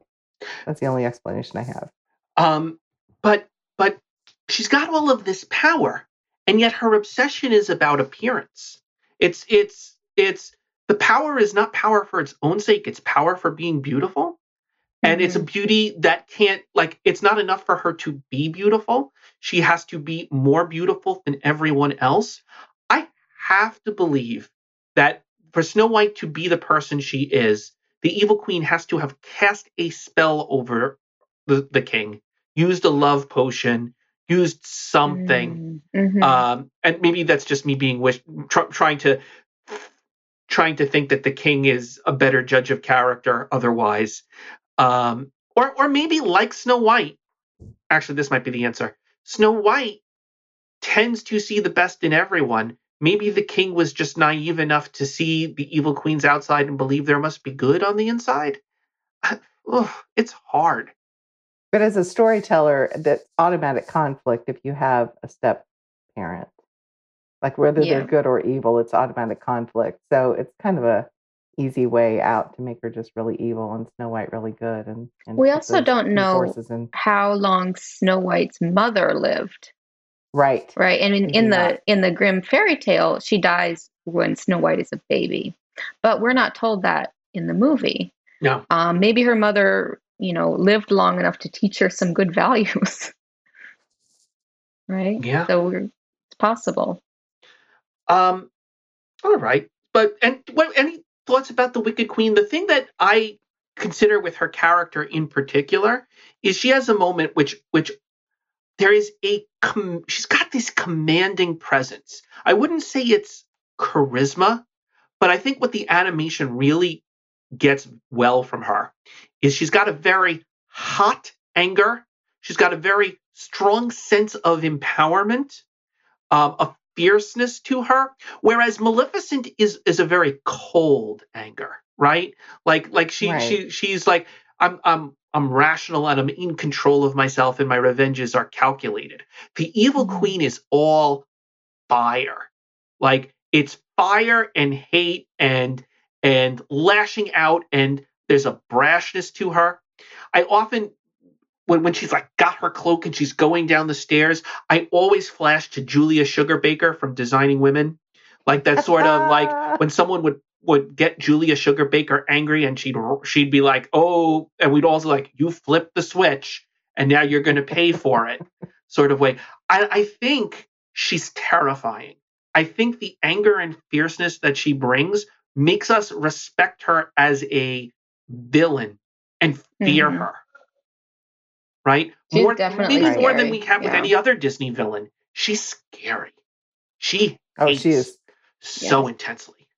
That's the only explanation I have. Um, but but she's got all of this power, and yet her obsession is about appearance. It's it's it's the power is not power for its own sake. It's power for being beautiful, and it's a beauty that can't like. It's not enough for her to be beautiful. She has to be more beautiful than everyone else. I have to believe that for Snow White to be the person she is, the evil queen has to have cast a spell over the, the king, used a love potion, used something. Mm, mhm. Um, and maybe that's just me being wish, tr- trying to trying to think that the king is a better judge of character otherwise. Um, or or maybe like Snow White. Actually, this might be the answer. Snow White tends to see the best in everyone. Maybe the king was just naive enough to see the evil queen's outside and believe there must be good on the inside. [LAUGHS] Ugh, it's hard. But as a storyteller, that's automatic conflict if you have a step parent. Like whether Yeah. they're good or evil, it's automatic conflict. So it's kind of a easy way out to make her just really evil and Snow White really good. And, and We also don't know- forces in. How long Snow White's mother lived, Right. right? And in, We do in the not. in the Grimm fairy tale, she dies when Snow White is a baby, but we're not told that in the movie. No. Um, maybe her mother, you know, lived long enough to teach her some good [LAUGHS] values, right? Yeah. So we're, it's possible. Um, all right, but and what any thoughts about the Wicked Queen? The thing that I consider with her character in particular is she has a moment which which there is a com- she's got this commanding presence. I wouldn't say it's charisma, but I think what the animation really gets well from her is she's got a very hot anger. She's got a very strong sense of empowerment, um, a fierceness to her. Whereas Maleficent is is a very cold anger, right? Like like she Right. she she's like I'm I'm I'm rational and I'm in control of myself and my revenges are calculated. The evil Mhm. queen is all fire. Like it's fire and hate and and lashing out and there's a brashness to her. I often when when she's like got her cloak and she's going down the stairs, I always flash to Julia Sugarbaker from Designing Women. Like that sort of like when someone would would get Julia Sugarbaker angry and she'd she'd be like, "Oh," and we'd also like, "You flipped the switch and now you're going to pay for it." sort of way. I, I think she's terrifying. I think the anger and fierceness that she brings makes us respect her as a villain and fear Mhm. her. Right? She's more, definitely maybe more than we have with any other Disney villain. She's scary. She Oh, hates she is. so intensely.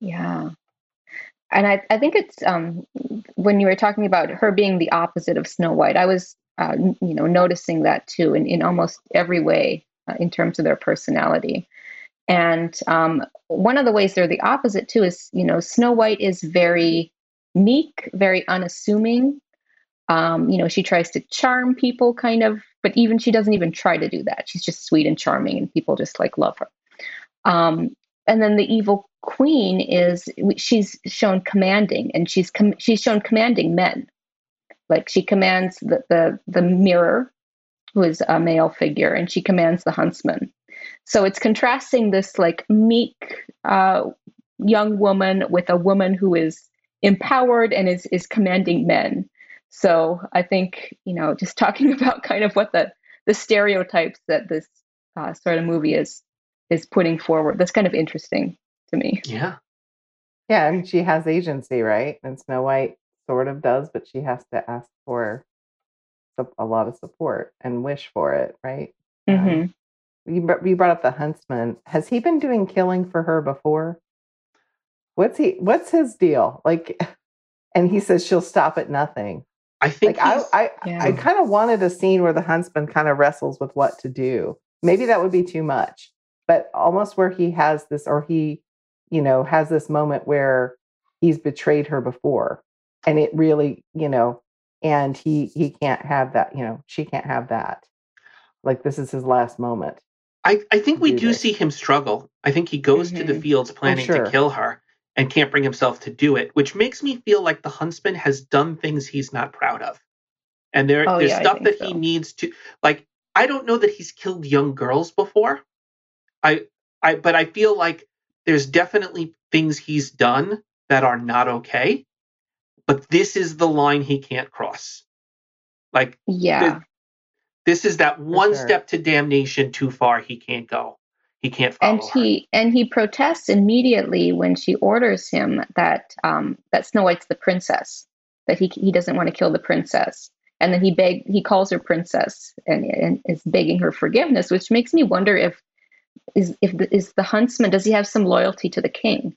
Yeah. And I, I think it's um, when you were talking about her being the opposite of Snow White, I was, uh, you know, noticing that too in, in almost every way uh, in terms of their personality. And um, one of the ways they're the opposite too is, you know, Snow White is very meek, very unassuming. Um, you know, she tries to charm people, kind of, but even she doesn't even try to do that. She's just sweet and charming, and people just like love her. Um, and then the evil queen is she's shown commanding, and she's com- she's shown commanding men. Like she commands the, the the mirror, who is a male figure, and she commands the huntsman. So it's contrasting this like meek uh, young woman with a woman who is empowered and is is commanding men. So I think you know just [LAUGHS] talking about kind of what the the stereotypes that this uh, sort of movie is is putting forward. That's kind of interesting to me. Yeah. Yeah, and she has agency, right? And Snow White sort of does, but she has to ask for a lot of support and wish for it, right? Mm-hmm. Um, you, you brought up the huntsman. Has he been doing killing for her before? What's he? What's his deal? Like, [LAUGHS] and he says she'll stop at nothing. I think like I, I, yeah. I kind of wanted a scene where the huntsman kind of wrestles with what to do. Maybe that would be too much, but almost where he has this, or he, you know, has this moment where he's betrayed her before, and it really, you know, and he he can't have that. You know, she can't have that. Like this is his last moment. I, I think we do do see him struggle. I think he goes to the Mhm. fields planning sure. to kill her and can't bring himself to do it, which makes me feel like the huntsman has done things he's not proud of. And there, Oh, there's yeah, stuff that he needs to like I don't know that he's killed young girls before. I I but I feel like there's definitely things he's done that are not okay. But this is the line he can't cross. Like Yeah. this is that one sure. step to damnation too far he can't go. He can't follow. and her. he and he protests immediately when she orders him that um, that Snow White's the princess, that he he doesn't want to kill the princess, and then he beg he calls her princess and, and is begging her forgiveness, which makes me wonder if is if the, is the huntsman does he have some loyalty to the king,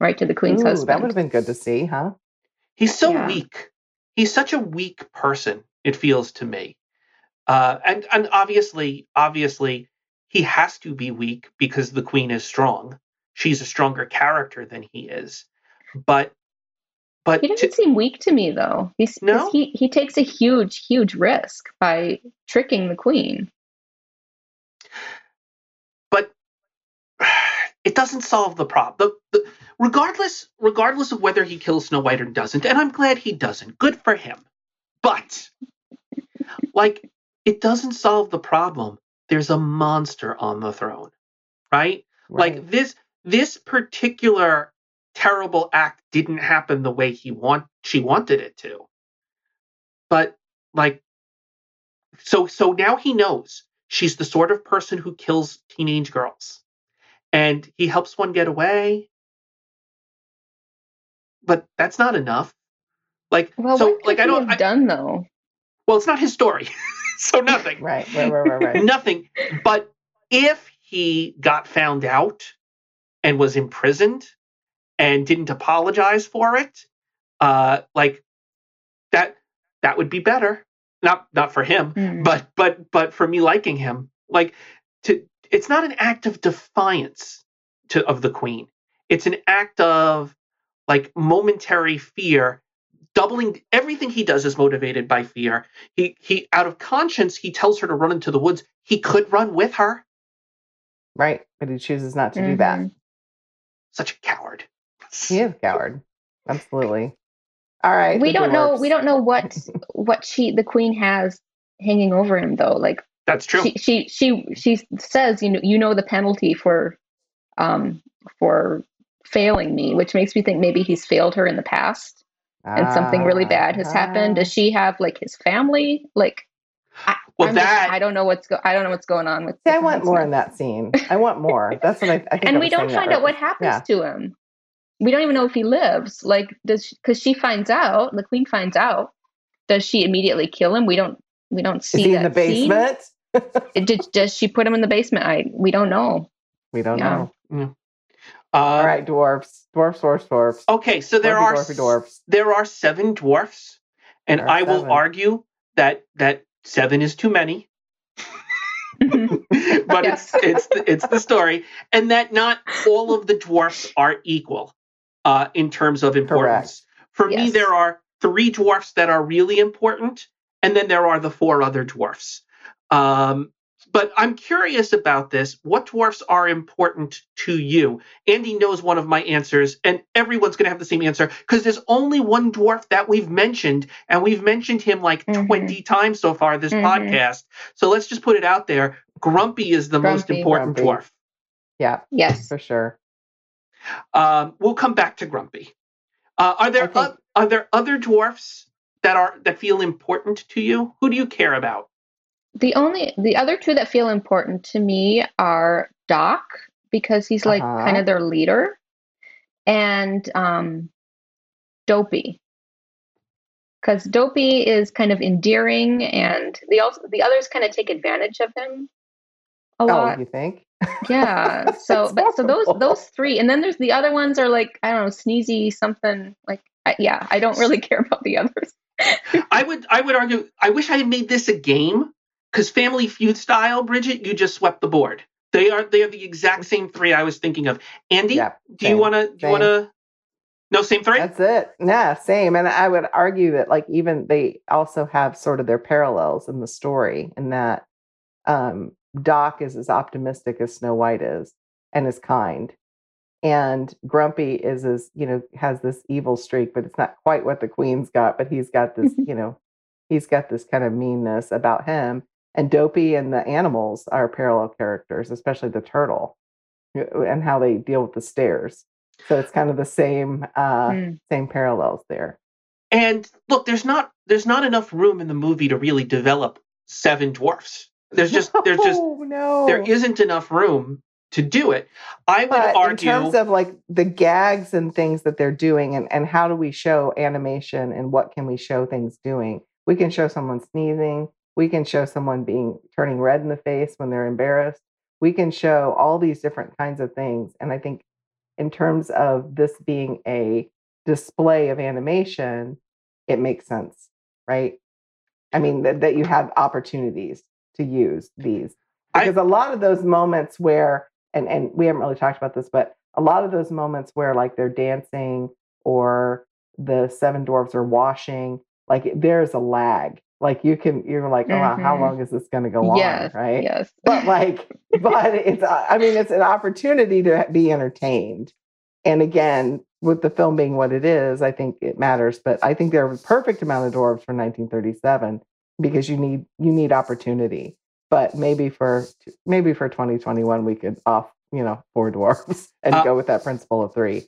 right to the queen's Ooh, husband? that would have been good to see, huh? He's so Yeah. weak. He's such a weak person. It feels to me, uh, and and obviously, obviously, he has to be weak because the queen is strong. She's a stronger character than he is, but but He to- doesn't seem weak to me though. He's No? he he takes a huge huge risk by tricking the queen. but [SIGHS] it doesn't solve the problem. The, the, regardless, regardless of whether he kills Snow White or doesn't, and I'm glad he doesn't. Good for him. But like, it doesn't solve the problem. There's a monster on the throne, right? Right. Like this, this particular terrible act didn't happen the way he want she wanted it to. But like, so so now he knows she's the sort of person who kills teenage girls and he helps one get away but that's not enough like Well, so like i don't have I, done though? well it's not his story [LAUGHS] [LAUGHS] so nothing. Right, right, right, right, right. [LAUGHS] nothing. But if he got found out and was imprisoned and didn't apologize for it uh like that that would be better. Not not for him Hmm. but but but for me liking him. Like to it's not an act of defiance to of the queen. It's an act of like momentary fear doubling everything he does is motivated by fear he he out of conscience he tells her to run into the woods he could run with her right. But he chooses not to do that. Mhm. such a coward He is a coward. Absolutely. All right. we don't know we don't know [LAUGHS] what what she the queen has hanging over him though like that's true she she she she says you know you know the penalty for um for failing me which makes me think maybe he's failed her in the past and something really bad has happened Ah. does she have like his family like I, Well, I'm just- that- I don't know what's go- I don't know what's going on with. See, I want more husband. in that scene. I want more. [LAUGHS] That's what I, I think. I and we don't find out right. what happens Yeah. to him. We don't even know if he lives. Like, does because she finds out, the queen finds out. Does she immediately kill him? We don't. We don't Is see he in the that scene. basement? It, did, does she put him in the basement? I we don't know. We don't Yeah. know. uh, All right, dwarfs, dwarfs, dwarfs, dwarfs. okay so there Dwarfy, are dwarfy dwarfs. there are seven dwarfs and There are i will seven. argue that that seven is too many [LAUGHS] but Yes. it's it's the, it's the story, and that not all of the dwarfs are equal uh, in terms of importance. For me, there are three dwarfs that are really important, and then there are the four other dwarfs. Um, but I'm curious about this. What dwarfs are important to you? Andy knows one of my answers, and everyone's going to have the same answer because there's only one dwarf that we've mentioned, and we've mentioned him like Mhm. 20 times so far this Mhm. podcast. So let's just put it out there. Grumpy is the most important Grumpy. dwarf. Yeah, Yes. for sure. Um, we'll come back to Grumpy. Uh, are there think- oth- are there other dwarfs that are that feel important to you? Who do you care about? The only the other two that feel important to me are Doc because he's like Uh-huh. kind of their leader, and um, Dopey because Dopey is kind of endearing, and the also the others kind of take advantage of him a Oh, you think? [LAUGHS] Yeah. So, That's but so those those three, and then there's the other ones are like I don't know, sneezy something like I, yeah. I don't really [LAUGHS] care about the others. I would I would argue I wish I had made this a game because Family Feud style, Bridgette, you just swept the board. They are they are the exact same three I was thinking of. Andy, Yeah. do you want to do you want to no same three? That's it. Yeah, same. And I would argue that like even they also have sort of their parallels in the story in that um Doc is as optimistic as Snow White is and is kind. And Grumpy is as, you know, has this evil streak, but it's not quite what the Queen's got, but he's got this, [LAUGHS] you know, he's got this kind of meanness about him. And Dopey and the animals are parallel characters, especially the turtle uh, and how they deal with the stairs. So it's kind of the same uh Mm. same parallels there. And look, there's not there's not enough room in the movie to really develop seven dwarfs. There's just [LAUGHS] there's just no, no. there isn't enough room to do it. I would but argue in terms of like the gags and things that they're doing and, and how do we show animation and what can we show things doing we can show someone sneezing we can show someone being turning red in the face when they're embarrassed. We can show all these different kinds of things and i think in terms of this being a display of animation it makes sense right? I mean that, that you have opportunities to use these because a lot of those moments where and and we haven't really talked about this but a lot of those moments where like they're dancing or the seven dwarfs are washing like there's a lag like you can you're like oh wow, how long is this going to go yes. on right? Yes. but like [LAUGHS] but it's uh, i mean it's an opportunity to be entertained. And again with the film being what it is i think it matters but i think there was perfect amount of dwarves for 1937 because you need you need opportunity. But maybe for maybe for 2021 we could off you know four dwarves [LAUGHS] and Uh, go with that principle of three.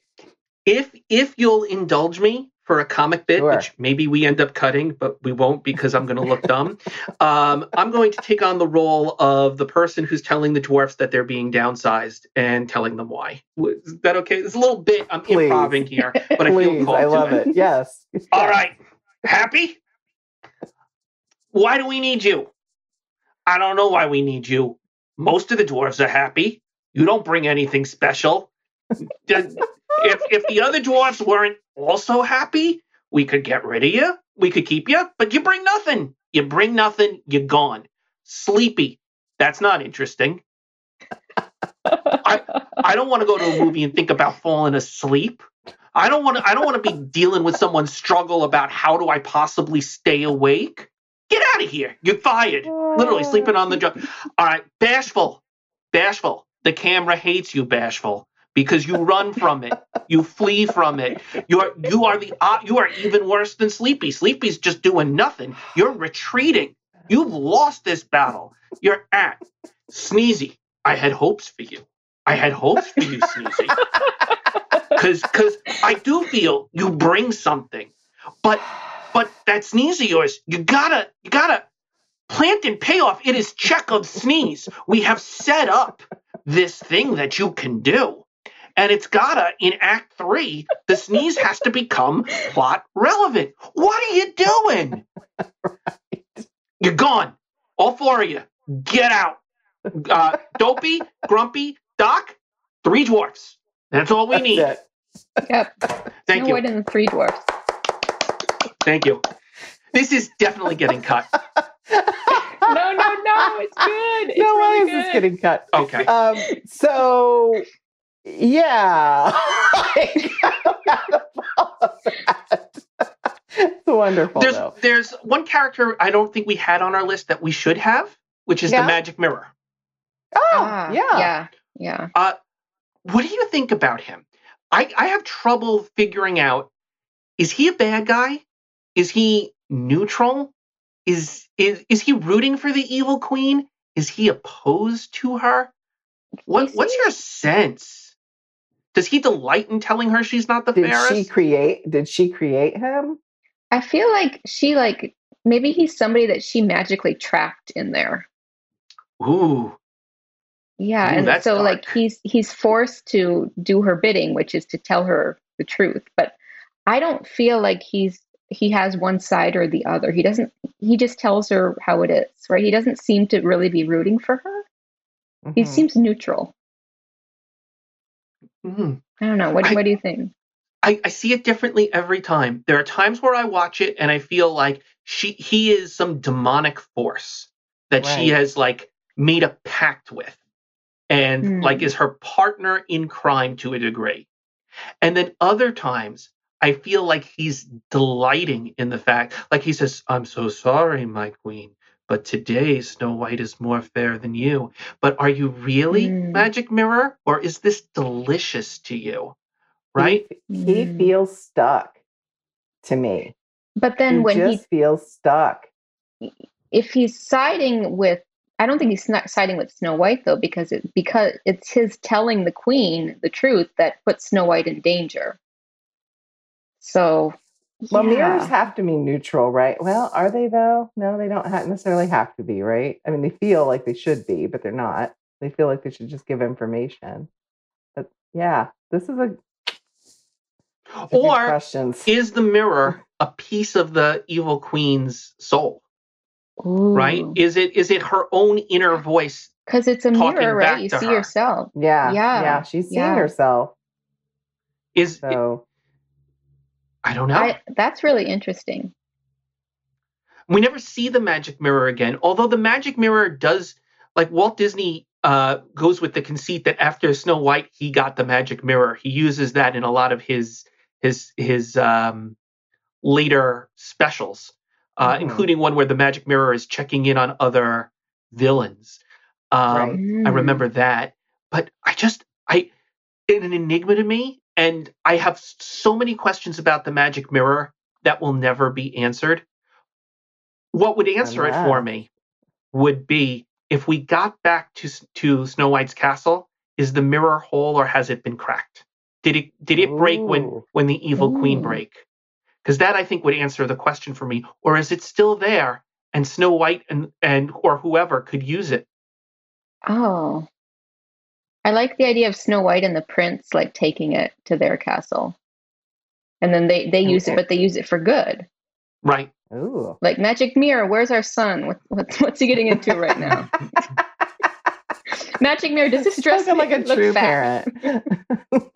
If if you'll indulge me for a comic bit, Sure. which maybe we end up cutting, but we won't because I'm going to look dumb. [LAUGHS] Um, I'm going to take on the role of the person who's telling the dwarfs that they're being downsized and telling them why. Is that okay? It's a little bit. I'm Please. improving here, but I feel called i love it. it yes [LAUGHS] All right, happy? Why do we need you? I don't know why we need you. Most of the dwarves are happy. You don't bring anything special. [LAUGHS] If if the other dwarves weren't also happy, we could get rid of you. We could keep you, but you bring nothing. You bring nothing. You're gone. Sleepy. That's not interesting. I I don't want to go to a movie and think about falling asleep. I don't want to. I don't want to be dealing with someone's struggle about how do I possibly stay awake. Get out of here. You're fired. Literally sleeping on the job. All right, bashful, bashful. The camera hates you, bashful, because you run from it. You flee from it. You're you are the uh, you are even worse than Sleepy. Sleepy's just doing nothing. You're retreating. You've lost this battle. You're at Sneezy. I had hopes for you. I had hopes for you, Sneezy. Because because I do feel you bring something. But but that sneeze of yours, you gotta you gotta plant and pay off. It is of sneeze. We have set up this thing that you can do. And it's gotta, in Act Three, the sneeze has to become plot relevant. What are you doing? [LAUGHS] You're gone. All four of you. Get out. Uh, Dopey, Grumpy, Doc, three dwarfs. That's all we That's need. it. Yep. Thank no you. White and the Three Dwarfs. Thank you. This is definitely getting cut. No, [LAUGHS] no, no. no, it's good. It's no really way is good. this getting cut. Okay. Um, so yeah, [LAUGHS] it's [LAUGHS] wonderful. There's though. there's one character I don't think we had on our list that we should have, which is Yeah. the magic mirror. Oh, Ah, yeah. yeah, yeah. Uh, what do you think about him? I, I have trouble figuring out is he a bad guy? Is he neutral? Is is is he rooting for the evil queen? Is he opposed to her? What what's your sense? Does he delight in telling her she's not the Did fairest? she create? Did she create him? I feel like she like maybe he's somebody that she magically trapped in there. Ooh, Yeah, Ooh, and that's so like he's he's forced to do her bidding, which is to tell her the truth. But I don't feel like he's he has one side or the other. He doesn't he just tells her how it is, right? He doesn't seem to really be rooting for her. He Mhm. seems neutral. Mhm. I don't know. What I- what do you think? I, I see it differently every time. There are times where I watch it and I feel like she he is some demonic force that she has like made a pact with and Hmm. like is her partner in crime to a degree. And then other times I feel like he's delighting in the fact like he says, I'm so sorry, my queen, but today Snow White is more fair than you. But are you really Hmm. magic mirror or is this delicious to you? Right? He, he Mm. feels stuck to me. But then he when he feels stuck. if he's siding with I don't think he's not siding with Snow White though because it because it's his telling the queen the truth that puts Snow White in danger. So Well, yeah. mirrors have to be neutral, right? Well, are they though? No, they don't ha- necessarily have to be, right? I mean, they feel like they should be, but they're not. They feel like they should just give information. But yeah, this is a, these are good Or questions. is the mirror [LAUGHS] a piece of the evil queen's soul right is it is it her own inner voice Cuz it's a mirror, right? You see her. yourself. yeah, yeah, yeah, she's seeing yeah. herself. is So i don't know I that's really interesting. we never see the magic mirror again although the magic mirror does like walt disney uh, goes with the conceit that after snow white he got the magic mirror he uses that in a lot of his his his um, later specials uh, Mhm. including one where the magic mirror is checking in on other villains um, Right. I Mm. remember that, but I just I it's an enigma to me, and I have so many questions about the magic mirror that will never be answered. What would answer it for me would be if we got back to to Snow White's castle. Is the mirror whole or has it been cracked? Did it did it break when when the evil queen Ooh. break? Because that I think would answer the question for me. Or is it still there and Snow White and and or whoever could use it? Oh. I like the idea of Snow White and the prince like taking it to their castle. And then they they And- use it but they use it for good. Right. Ooh. Like magic mirror, where's our son? What, what's what's he getting into right now? [LAUGHS] magic mirror, does this dress Spoken like a make- true fat? parent. [LAUGHS]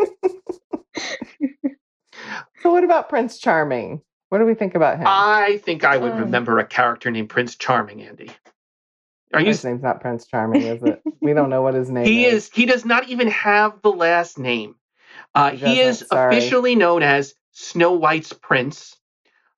so, what about Prince Charming? What do we think about him? I think I would Um, remember a character named Prince Charming, Andy. Are you? his name's not Prince Charming, is it? [LAUGHS] We don't know what his name He is. is. He does not even have the last name. Uh, He he is sorry. officially known as Snow White's Prince.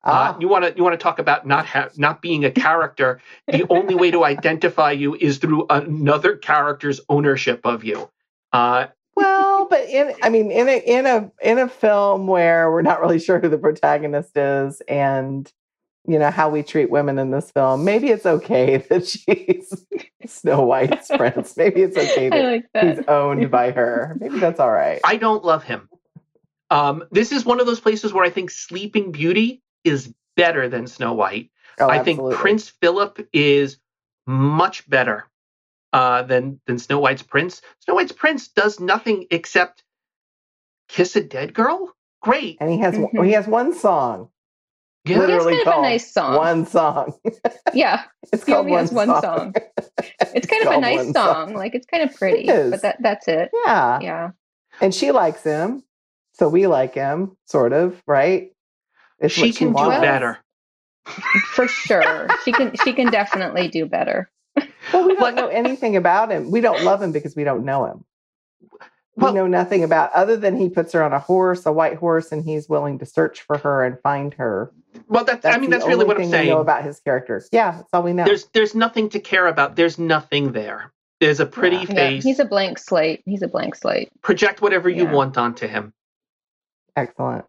Uh, Ah, you want to you want to talk about not ha- not being a character? the only way to [LAUGHS] identify you is through another character's ownership of you. Uh, well, but in I mean, in a in a in a film where we're not really sure who the protagonist is, and you know how we treat women in this film, maybe it's okay [LAUGHS] that she's Snow White's prince. Maybe it's okay [LAUGHS] that like he's owned by her. [LAUGHS] Maybe that's all right. I don't love him. Um, this is one of those places where I think Sleeping Beauty is better than Snow White. Oh, I think. Prince Philip is much better uh, than than Snow White's Prince. Snow White's Prince does nothing except kiss a dead girl. Great. and he has Mhm. he has one song. Yeah. He has literally kind of a called nice song. One song. [LAUGHS] Yeah. It's He called only has one song. [LAUGHS] It's kind of a nice one song. Like it's kind of pretty. is. But that that's it. Yeah. Yeah. and she likes him, so we like him, sort of, right? It's she what can do better. [LAUGHS] For sure. she can she can definitely do better. Well, we don't know anything about him. We don't love him because we don't know him. We Well- know nothing about other than he puts her on a horse, a white horse, and he's willing to search for her and find her. Well, that's, That's I mean, that's really what I'm we saying. know about his character. Yeah, that's all we know. There's there's nothing to care about. There's nothing there. There's a pretty Yeah. Yeah, face. he's a blank slate. He's a blank slate. Project whatever you Yeah. want onto him. Excellent.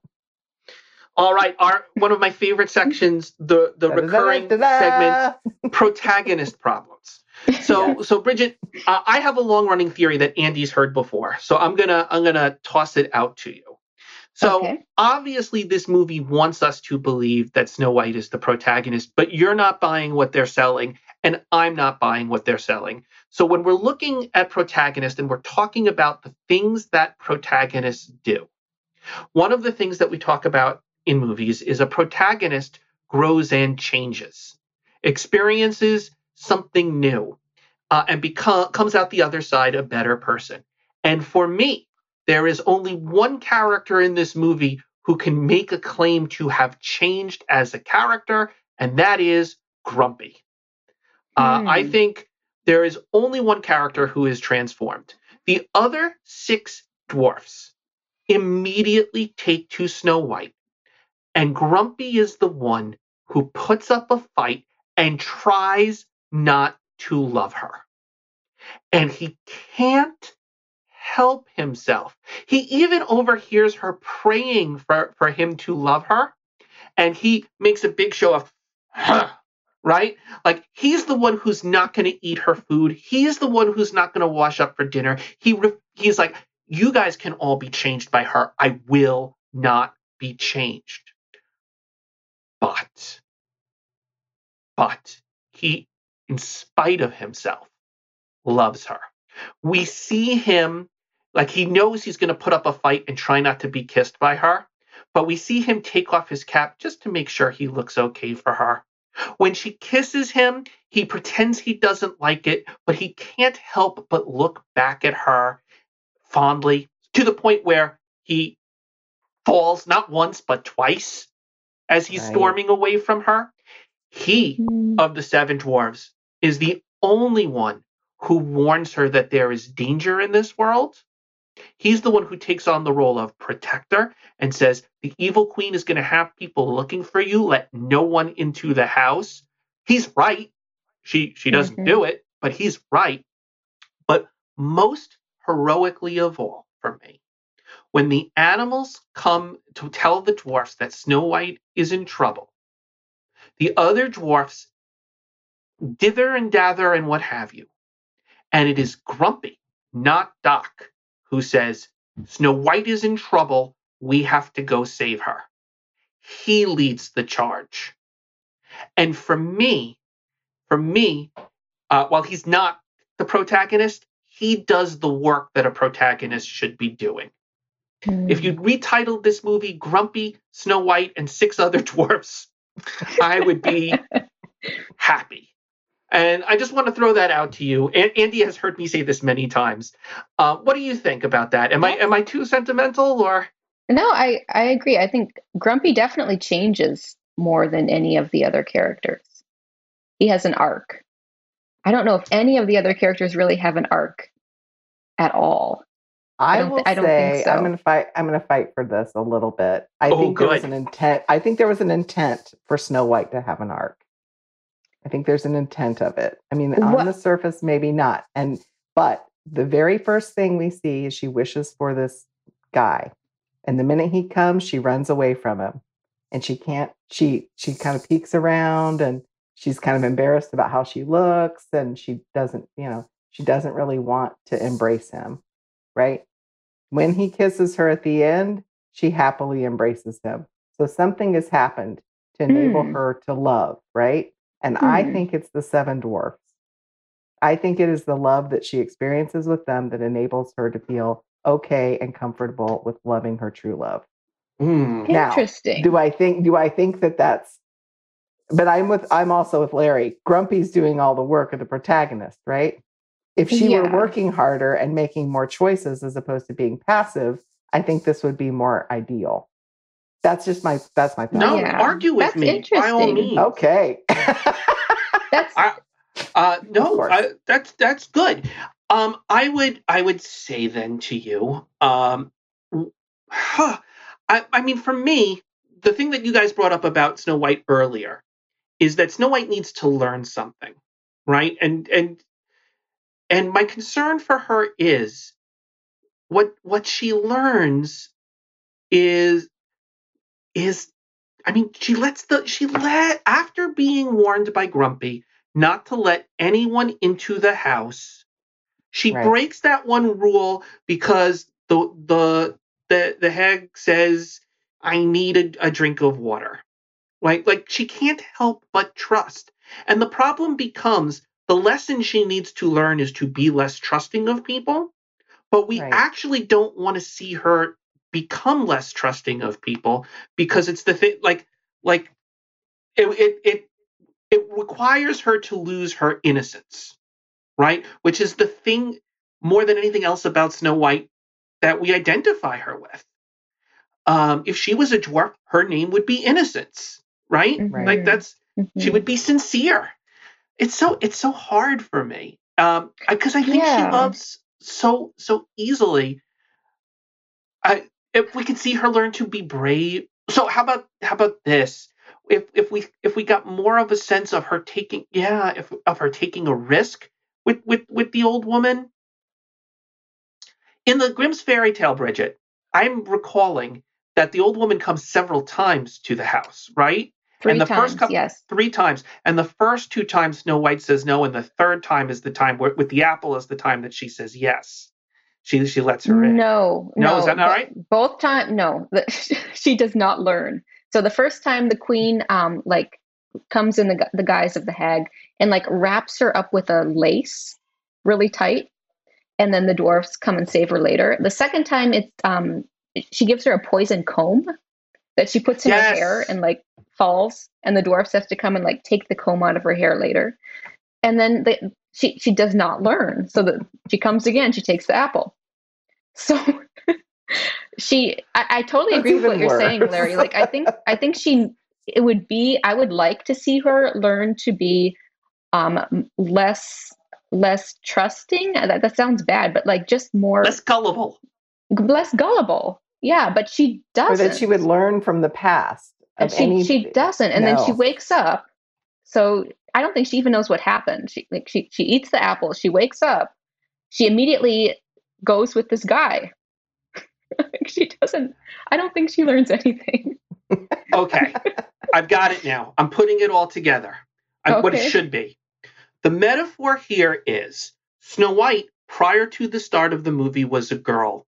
All right, our one of my favorite sections, the the recurring segment, protagonist problems. So so Bridgette, uh, I have a long running theory that Andy's heard before. So I'm gonna I'm gonna toss it out to you. So Okay. obviously this movie wants us to believe that Snow White is the protagonist, but you're not buying what they're selling, and I'm not buying what they're selling. So when we're looking at protagonists and we're talking about the things that protagonists do, one of the things that we talk about in movies is a protagonist grows and changes, experiences something new, uh, and become, comes out the other side a better person. And for me, there is only one character in this movie who can make a claim to have changed as a character, and that is Grumpy. Uh, I Hmm. think there is only one character who is transformed. The other six dwarfs immediately take to Snow White, and Grumpy is the one who puts up a fight and tries not to love her. And he can't help himself. He even overhears her praying for, for him to love her, and he makes a big show of, huh, right? Like he's the one who's not going to eat her food. He's the one who's not going to wash up for dinner. He he's like, you guys can all be changed by her. I will not be changed. But, but he, in spite of himself, loves her. We see him like he knows he's going to put up a fight and try not to be kissed by her, but we see him take off his cap just to make sure he looks okay for her. When she kisses him, he pretends he doesn't like it, but he can't help but look back at her fondly to the point where he falls not once but twice as he's Right. storming away from her. He Hmm. of the seven dwarves is the only one who warns her that there is danger in this world. He's the one who takes on the role of protector and says, The evil queen is going to have people looking for you. Let no one into the house. He's right. She, she doesn't Mhm. do it, but he's right. But most heroically of all for me, when the animals come to tell the dwarfs that Snow White is in trouble, the other dwarfs dither and dather and what have you. And it is Grumpy, not Doc, who says, Snow White is in trouble. We have to go save her. He leads the charge. And for me, for me, uh, while he's not the protagonist, he does the work that a protagonist should be doing. If you retitled this movie Grumpy, Snow White, and Six Other [LAUGHS] Dwarfs, I would be happy. And I just want to throw that out to you. A- Andy has heard me say this many times. Uh, what do you think about that? Am I am I too sentimental or? No, I, I agree. I think Grumpy definitely changes more than any of the other characters. He has an arc. I don't know if any of the other characters really have an arc at all. I I, will thi- I say so. I'm going to fight. I'm going to fight for this a little bit. I Oh, think there was good. an intent. I think there was an intent for Snow White to have an arc. I think there's an intent of it. I mean, on What- the surface, maybe not. And but the very first thing we see is she wishes for this guy, and the minute he comes, she runs away from him, and she can't. She she kind of peeks around, and she's kind of embarrassed about how she looks, and she doesn't. You know, she doesn't really want to embrace him right? When he kisses her at the end, she happily embraces him. So something has happened to enable Hmm. her to love, right? And I Hmm. think it's the seven dwarfs. I think it is the love that she experiences with them that enables her to feel okay and comfortable with loving her true love. Now, Interesting. Do I think do I think that that's but I'm with I'm also with Larry. Grumpy's doing all the work of the protagonist, right? If she were working harder and making more choices as opposed to being passive, I think this would be more ideal. That's just my that's my thought. No, Yeah. argue with That's me by all interesting. means. Okay. That's I- Uh, no. I, that's that's good. Um, I would I would say then to you, um, huh, I, I mean, for me, the thing that you guys brought up about Snow White earlier is that Snow White needs to learn something, right? And and and my concern for her is what what she learns is is I mean, she lets the she let after being warned by Grumpy not to let anyone into the house. She Right. breaks that one rule because the the the the hag says I need a, a drink of water. Like like she can't help but trust. And the problem becomes the lesson she needs to learn is to be less trusting of people. But we Right. actually don't want to see her become less trusting of people because it's the thing like like it it it, it requires her to lose her innocence right which is the thing more than anything else about snow white that we identify her with um if she was a dwarf her name would be innocence right Mhm. like that's she Mhm. would be sincere it's so it's so hard for me um because i think Yeah. she loves so so easily I if we could see her learn to be brave. So how about how about this? If if we if we got more of a sense of her taking yeah, if of her taking a risk with with with the old woman. In the Grimm's fairy tale, Bridgette, I'm recalling that the old woman comes several times to the house, right? Three the times, first couple- yes. Three times. And the first two times Snow White says no, and the third time is the time where, with the apple is the time that she says yes. She she lets her in. No, No, no. is that not right? Both time, no. [LAUGHS] She does not learn. So the first time the queen, um, like comes in the the guise of the hag and like wraps her up with a lace, really tight, and then the dwarfs come and save her later. The second time, it's um, she gives her a poison comb that she puts in Yes. her hair and like falls, and the dwarfs have to come and like take the comb out of her hair later. And then the, she she does not learn. So that she comes again, she takes the apple. [LAUGHS] So she I, I totally That's agree with what even you're saying. Larry. Like I think I think she it would be I would like to see her learn to be um less less trusting. That that sounds bad, but like just more Less gullible. less gullible. Yeah, but she doesn't. Or that she would learn from the past and she any she doesn't and then she wakes up so i don't think she even knows what happened she like she she eats the apple she wakes up she immediately goes with this guy Like, [LAUGHS] she doesn't i don't think she learns anything [LAUGHS] Okay, I've got it now. I'm putting it all together. I, What it should be. The metaphor here is Snow White, prior to the start of the movie, was a girl.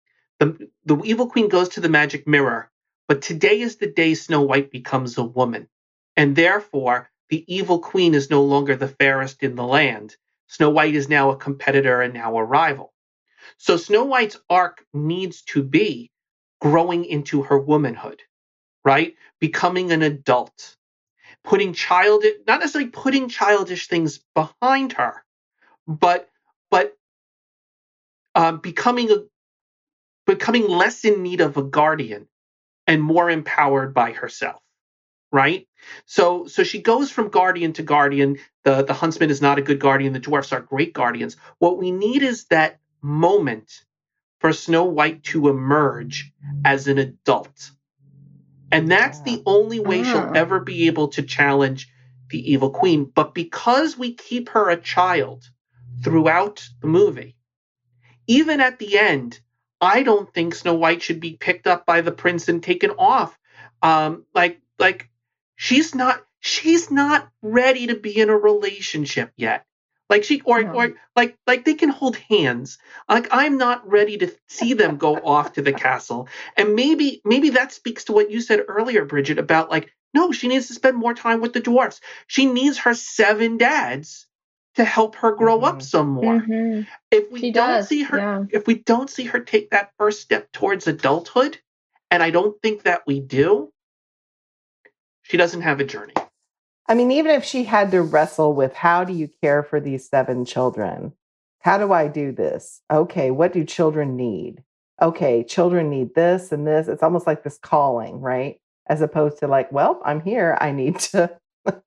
The, the evil queen goes to the magic mirror, but today is the day Snow White becomes a woman. And therefore, the evil queen is no longer the fairest in the land. Snow White is now a competitor and now a rival. So Snow White's arc needs to be growing into her womanhood, right? Becoming an adult, putting child not necessarily putting childish things behind her, but but um, becoming a becoming less in need of a guardian and more empowered by herself right? So so she goes from guardian to guardian. The the huntsman is not a good guardian. The dwarfs are great guardians. What we need is that moment for snow white to emerge as an adult. And that's the only way she'll Ah. ever be able to challenge the evil queen. But because we keep her a child throughout the movie even at the end i don't think snow white should be picked up by the prince and taken off. Um like like she's not she's not ready to be in a relationship yet. Like she or No. or like like they can hold hands. Like i'm not ready to see them go [LAUGHS] off to the castle. And maybe maybe that speaks to what you said earlier bridgette about like no she needs to spend more time with the dwarfs. She needs her seven dads to help her grow up Mhm. some more Mhm. if we she don't does see her yeah if we don't see her take that first step towards adulthood and i don't think that we do she doesn't have a journey I mean, even if she had to wrestle with how do you care for these seven children? How do I do this? Okay, what do children need? Okay, children need this and this. It's almost like this calling, right? As opposed to like, well, I'm here. I need to [LAUGHS]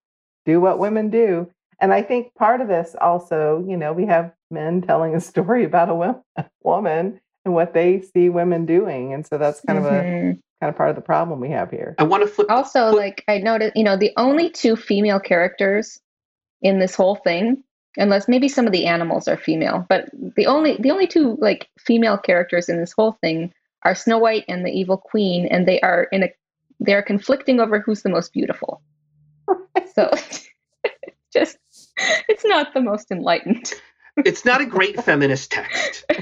do what women do. And I think part of this also, you know, we have men telling a story about a wo- [LAUGHS] woman and what they see women doing, and so that's kind of a Mhm. kind of part of the problem we have here. I want to flip. Also, flip- like I noticed, you know, the only two female characters in this whole thing, unless maybe some of the animals are female, but the only the only two like female characters in this whole thing are Snow White and the Evil Queen, and they are in a they are conflicting over who's the most beautiful. [LAUGHS] So [LAUGHS] just [LAUGHS] it's not the most enlightened. it's not a great feminist text. [LAUGHS]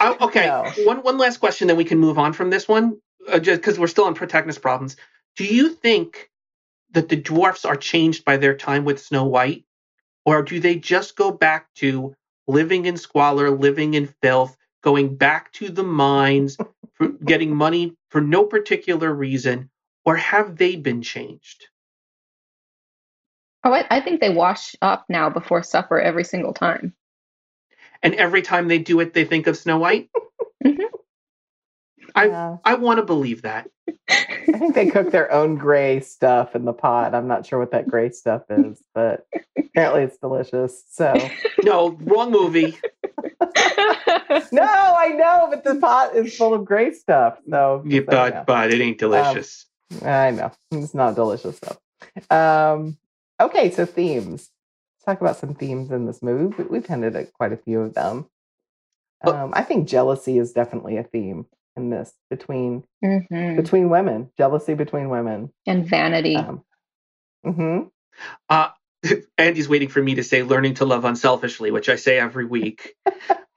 Oh, okay, No. one one last question, then we can move on from this one, uh, just because we're still on protagonist problems. Do you think that the dwarfs are changed by their time with Snow White, or do they just go back to living in squalor, living in filth, going back to the mines, for getting money for no particular reason, or have they been changed? Oh, I, I think they wash up now before supper every single time. And every time they do it, they think of Snow White. [LAUGHS] Mhm. I- Yeah. I want to believe that. I think they cook their own gray stuff in the pot. I'm not sure what that gray stuff is, but apparently it's delicious. So No, wrong movie. [LAUGHS] no, I know, but the pot is full of gray stuff. So Yeah, just so you know. but but it ain't delicious. I know it's not delicious though. Um, okay, so themes. Let's talk about some themes in this movie. We- We've hinted at quite a few of them. Um, I think jealousy is definitely a theme in this between Mhm. between women. Jealousy between women. And vanity. Um, hmm [LAUGHS] Andy's waiting for me to say "learning to love unselfishly," which I say every week.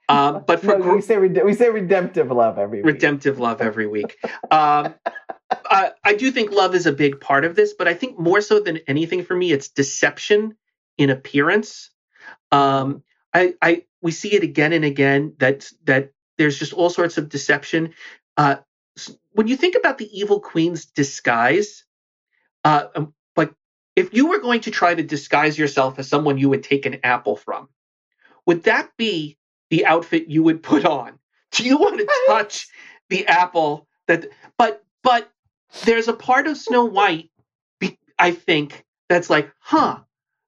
Um, [LAUGHS] but for no, we say rede- we say redemptive love every week. redemptive love every week. Um, [LAUGHS] I, I do think love is a big part of this, but I think more so than anything for me, it's deception in appearance. Um, I, I we see it again and again that that there's just all sorts of deception. Uh, when you think about the evil queen's disguise, uh, um, like if you were going to try to disguise yourself as someone you would take an apple from, would that be the outfit you would put on? Do you want to [LAUGHS] touch the apple that but but there's a part of Snow White I think that's like, huh,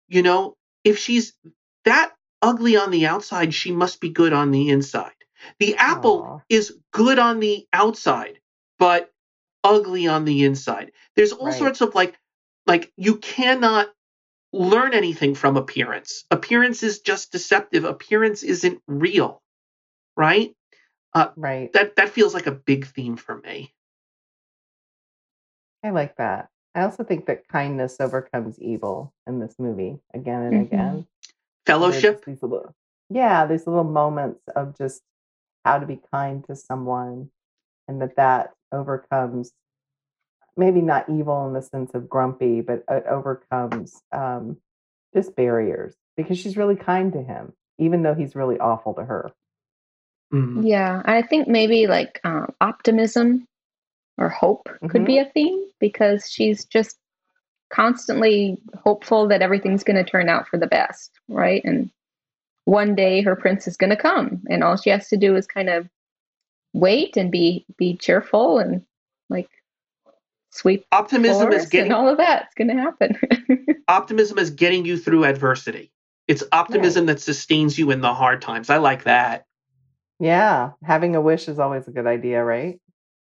you know, if she's that ugly on the outside, she must be good on the inside. The apple Aw. is good on the outside, but ugly on the inside. There's all Right. sorts of like like you cannot learn anything from appearance. Appearance is just deceptive. Appearance isn't real. Right? Uh, right. That that feels like a big theme for me. I like that. I also think that kindness overcomes evil in this movie again and Mhm. again. Fellowship. just These little, yeah, these little moments of just how to be kind to someone, and that that overcomes maybe not evil in the sense of grumpy, but it overcomes um, just barriers because she's really kind to him, even though he's really awful to her. Mhm. Yeah, I think maybe like um, optimism or hope could be mm-hmm. a theme because she's just constantly hopeful that everything's going to turn out for the best, right? And one day her prince is going to come, and all she has to do is kind of wait and be be cheerful and like sweep Optimism is getting and all of that's going to happen. [LAUGHS] optimism is getting you through adversity. It's optimism that sustains you in the hard times. I like that. Yeah, having a wish is always a good idea, right?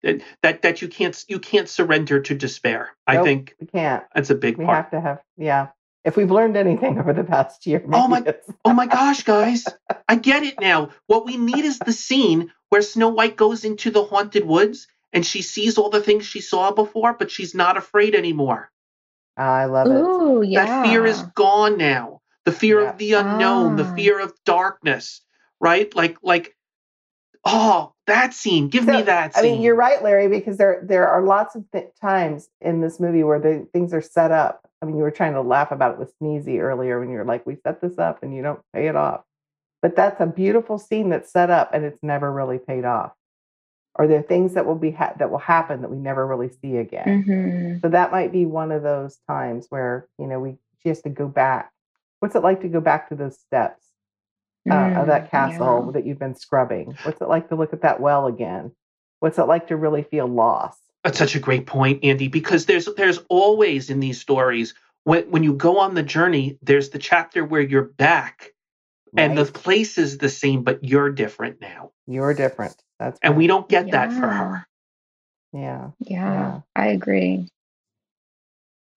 That that, that you can't you can't surrender to despair. I think we can't. that's a big We part. We have to have, yeah. If we've learned anything over the past year, Oh my- Oh my gosh, guys. I get it now. What we need is the scene where Snow White goes into the haunted woods and she sees all the things she saw before, but she's not afraid anymore. I love it. Ooh, yeah. That fear is gone now. The fear Yeah. of the unknown, the Ah. fear of darkness, right? Like like oh, that scene. Give me that. Scene. I mean, you're right, Larry, because there there are lots of th- times in this movie where the things are set up. I mean, you were trying to laugh about it with Sneezy earlier when you're like, "We set this up and you don't pay it off," but that's a beautiful scene that's set up and it's never really paid off. Or there are things that will be ha- that will happen that we never really see again. Mhm. So that might be one of those times where you know we she has to go back. What's it like to go back to those steps uh, of Mm, that castle yeah. that you've been scrubbing? What's it like to look at that well again? What's it like to really feel lost? That's such a great point, Andy, because there's there's always in these stories when when you go on the journey, there's the chapter where you're back and the place is the same, but you're different now. You're different. That's And right. we don't get that for her. yeah. Yeah, Yeah. I agree.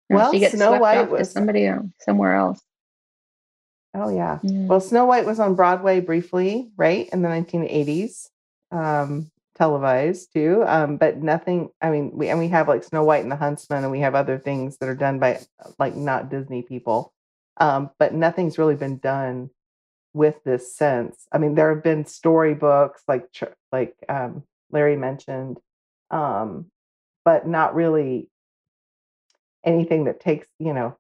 Or Well, she gets Snow swept White off to was- somebody else, somewhere else. Oh yeah. Yeah. Well, Snow White was on Broadway briefly, right, in the 1980s, um, televised too. Um, but nothing. I mean, we and we have like Snow White and the Huntsman, and we have other things that are done by like not Disney people. Um, but nothing's really been done with this sense. I mean, there have been storybooks like like um, Larry mentioned, um, but not really anything that takes you know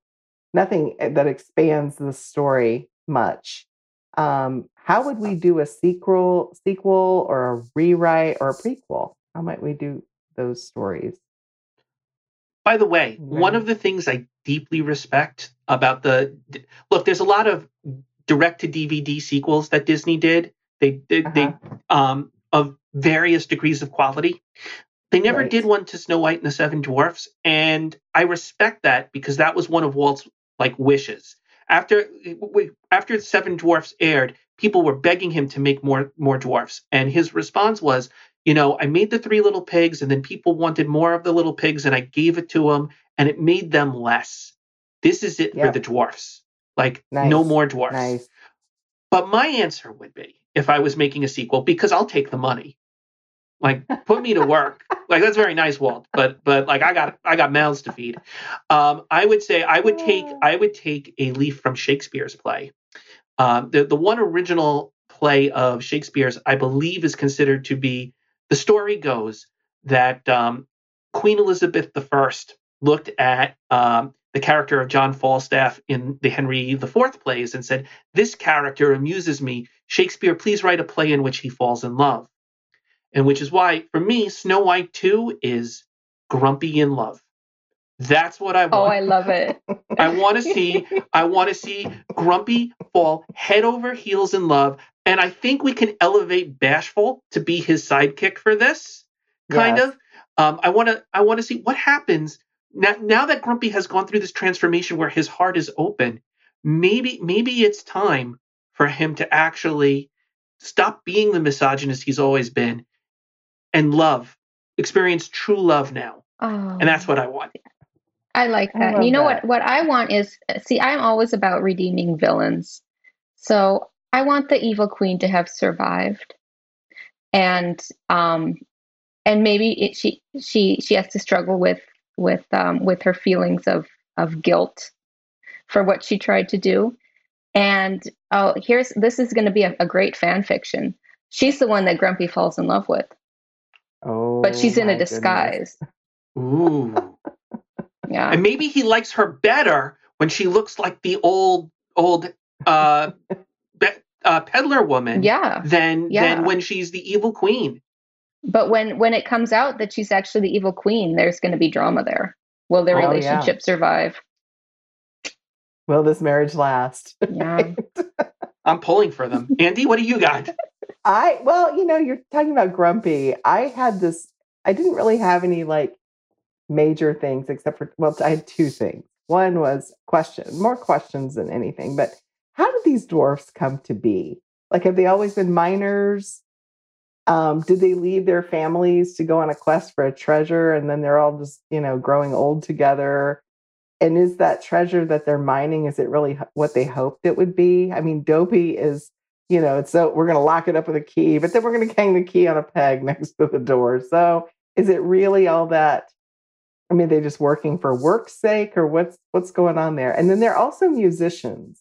nothing eh, that expands the story much. Um, how would we do a sequel, sequel, or a rewrite, or a prequel? How might we do those stories? By the way, one of the things I deeply respect about the look, there's a lot of direct to DVD sequels that Disney did. They they, they Uh-huh. um of various degrees of quality. They never Right. did one to Snow White and the Seven Dwarfs, and I respect that because that was one of Walt's like wishes. After after Seven Dwarfs aired, people were begging him to make more more dwarfs, and his response was, you know, I made the three little pigs, and then people wanted more of the little pigs, and I gave it to them, and it made them less. This is it for the dwarfs. Like no more dwarfs. Nice. But my answer would be if I was making a sequel, because I'll take the money. Like put me to work. like that's very nice, Walt. But but like I got I got mouths to feed. Um, I would say I would take I would take a leaf from Shakespeare's play. Um, the the one original play of Shakespeare's, I believe, is considered to be the story goes that um, Queen Elizabeth I looked at um, the character of John Falstaff in the Henry IV plays and said, This character amuses me. Shakespeare, please write a play in which he falls in love. And which is why, for me, Snow White 2 is grumpy in love. That's what I want. Oh, I love it. [LAUGHS] [LAUGHS] I want to see I want to see Grumpy fall head over heels in love, and I think we can elevate Bashful to be his sidekick for this kind Yes. of. Um, I want to I want to see what happens now. Now that Grumpy has gone through this transformation where his heart is open, maybe maybe it's time for him to actually stop being the misogynist he's always been and love, experience true love now, Oh, and that's what I want. I like that. love you know that. what? What I want is see, I'm always about redeeming villains. So I want the evil queen to have survived, and um, and maybe it, she she she has to struggle with with um with her feelings of of guilt for what she tried to do. And oh, here's this is going to be a, a great fan fiction. She's the one that Grumpy falls in love with, Oh, but she's in my a goodness. disguise. Ooh. [LAUGHS] Yeah. and maybe he likes her better when she looks like the old old uh, be, uh peddler woman Yeah. than Yeah. than when she's the evil queen But when when it comes out that she's actually the evil queen, there's going to be drama there. Will their Oh, yeah. relationship survive? Will this marriage last? Yeah. [LAUGHS] i'm pulling for them andy what do you got I well, you know, you're talking about grumpy. I had this. I didn't really have any like major things except for well, I had two things. One was question, more questions than anything. But how did these dwarfs come to be? Like, have they always been miners? Um, did they leave their families to go on a quest for a treasure, and then they're all just you know growing old together? And is that treasure that they're mining? Is it really what they hoped it would be? I mean, Dopey is you know, it's so we're going to lock it up with a key, but then we're going to hang the key on a peg [LAUGHS] next to the door. So is it really all that? I mean, they're just working for work's sake, or what's what's going on there? And then they're also musicians,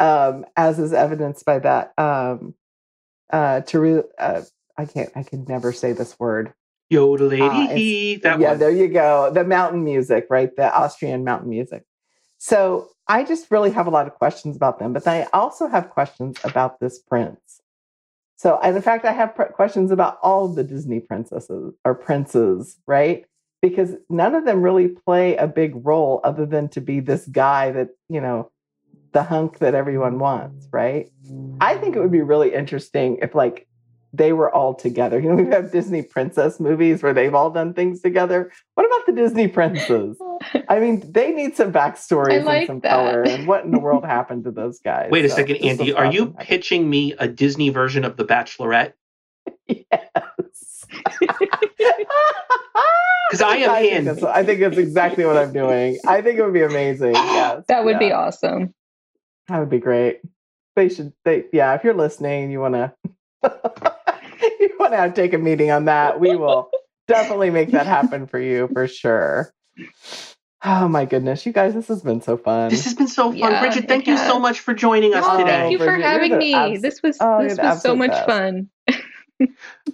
um, as is evidenced by that. Um, uh, to uh, I can't, I can never say this word. Yoda lady, Ah, it's- he, that yeah, one. there you go. The mountain music, right? The Austrian mountain music. So I just really have a lot of questions about them, but I also have questions about this prince. So, and in fact, I have questions about all the Disney princesses or princes, right? Because none of them really play a big role other than to be this guy that, you know, the hunk that everyone wants, right? I think it would be really interesting if, like, they were all together. [LAUGHS] You know, we have Disney princess movies where they've all done things together. What about the Disney princes? [LAUGHS] I mean, they need some backstories like and some that. color. And what in the world [LAUGHS] happened to those guys? Wait a So second, Andy. was Are you awesome. pitching me a Disney version of The Bachelorette? Yes. Because I am think in. that's- I think that's exactly what I'm doing. I think it would be amazing. Yes. That would be awesome. That would be great. They should. They yeah. If you're listening, you want to [LAUGHS] you want to take a meeting on that. We will definitely make that happen for you for sure. Oh my goodness, you guys, this has been so fun. This has been so fun. Yeah, Bridgette, thank you so much for joining us Oh, today. thank you for Bridgette, you're having me. abs- this was oh, this was so much best. fun. [LAUGHS]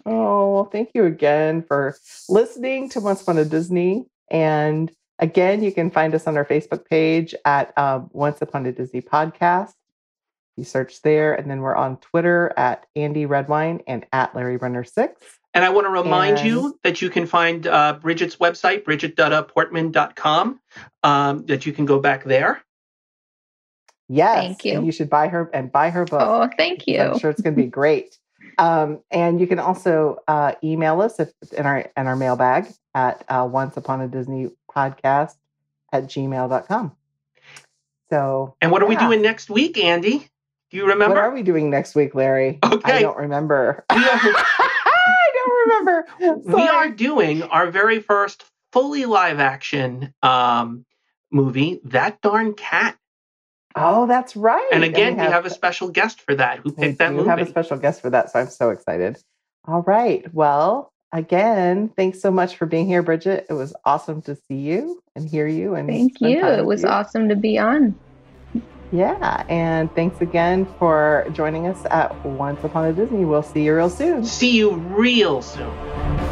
Oh, well, thank you again for listening to Once Upon a Disney. And again, you can find us on our Facebook page at um, Once Upon a Disney Podcast. You search there, and then we're on Twitter at Andy Redwine and at Larry Runner Six. And I want to remind And- you that you can find uh, Bridgette's website, bridget.portman.com, um, that you can go back there. Yes, Thank you. And you should buy her and buy her book. Oh, thank you. I'm sure it's going to be great. [LAUGHS] Um, and you can also uh, email us if in our in our mailbag at uh, once upon a Disney podcast at gmail.com. So And what are we doing next week, Andy? Do you remember? what are we doing next week, Larry? Okay. I don't remember. We are- [LAUGHS] I don't remember. we are doing our very first fully live action um, movie, That Darn Cat. Oh, that's right. And again, we have a special guest for that who we picked that do movie. have a special guest for that, so I'm so excited. All right. Well, again, thanks so much for being here, Bridgette. It was awesome to see you and hear you. And Thank you. It was you. awesome to be on. Yeah, and thanks again for joining us at Once Upon a Disney. We'll see you real soon. See you real soon.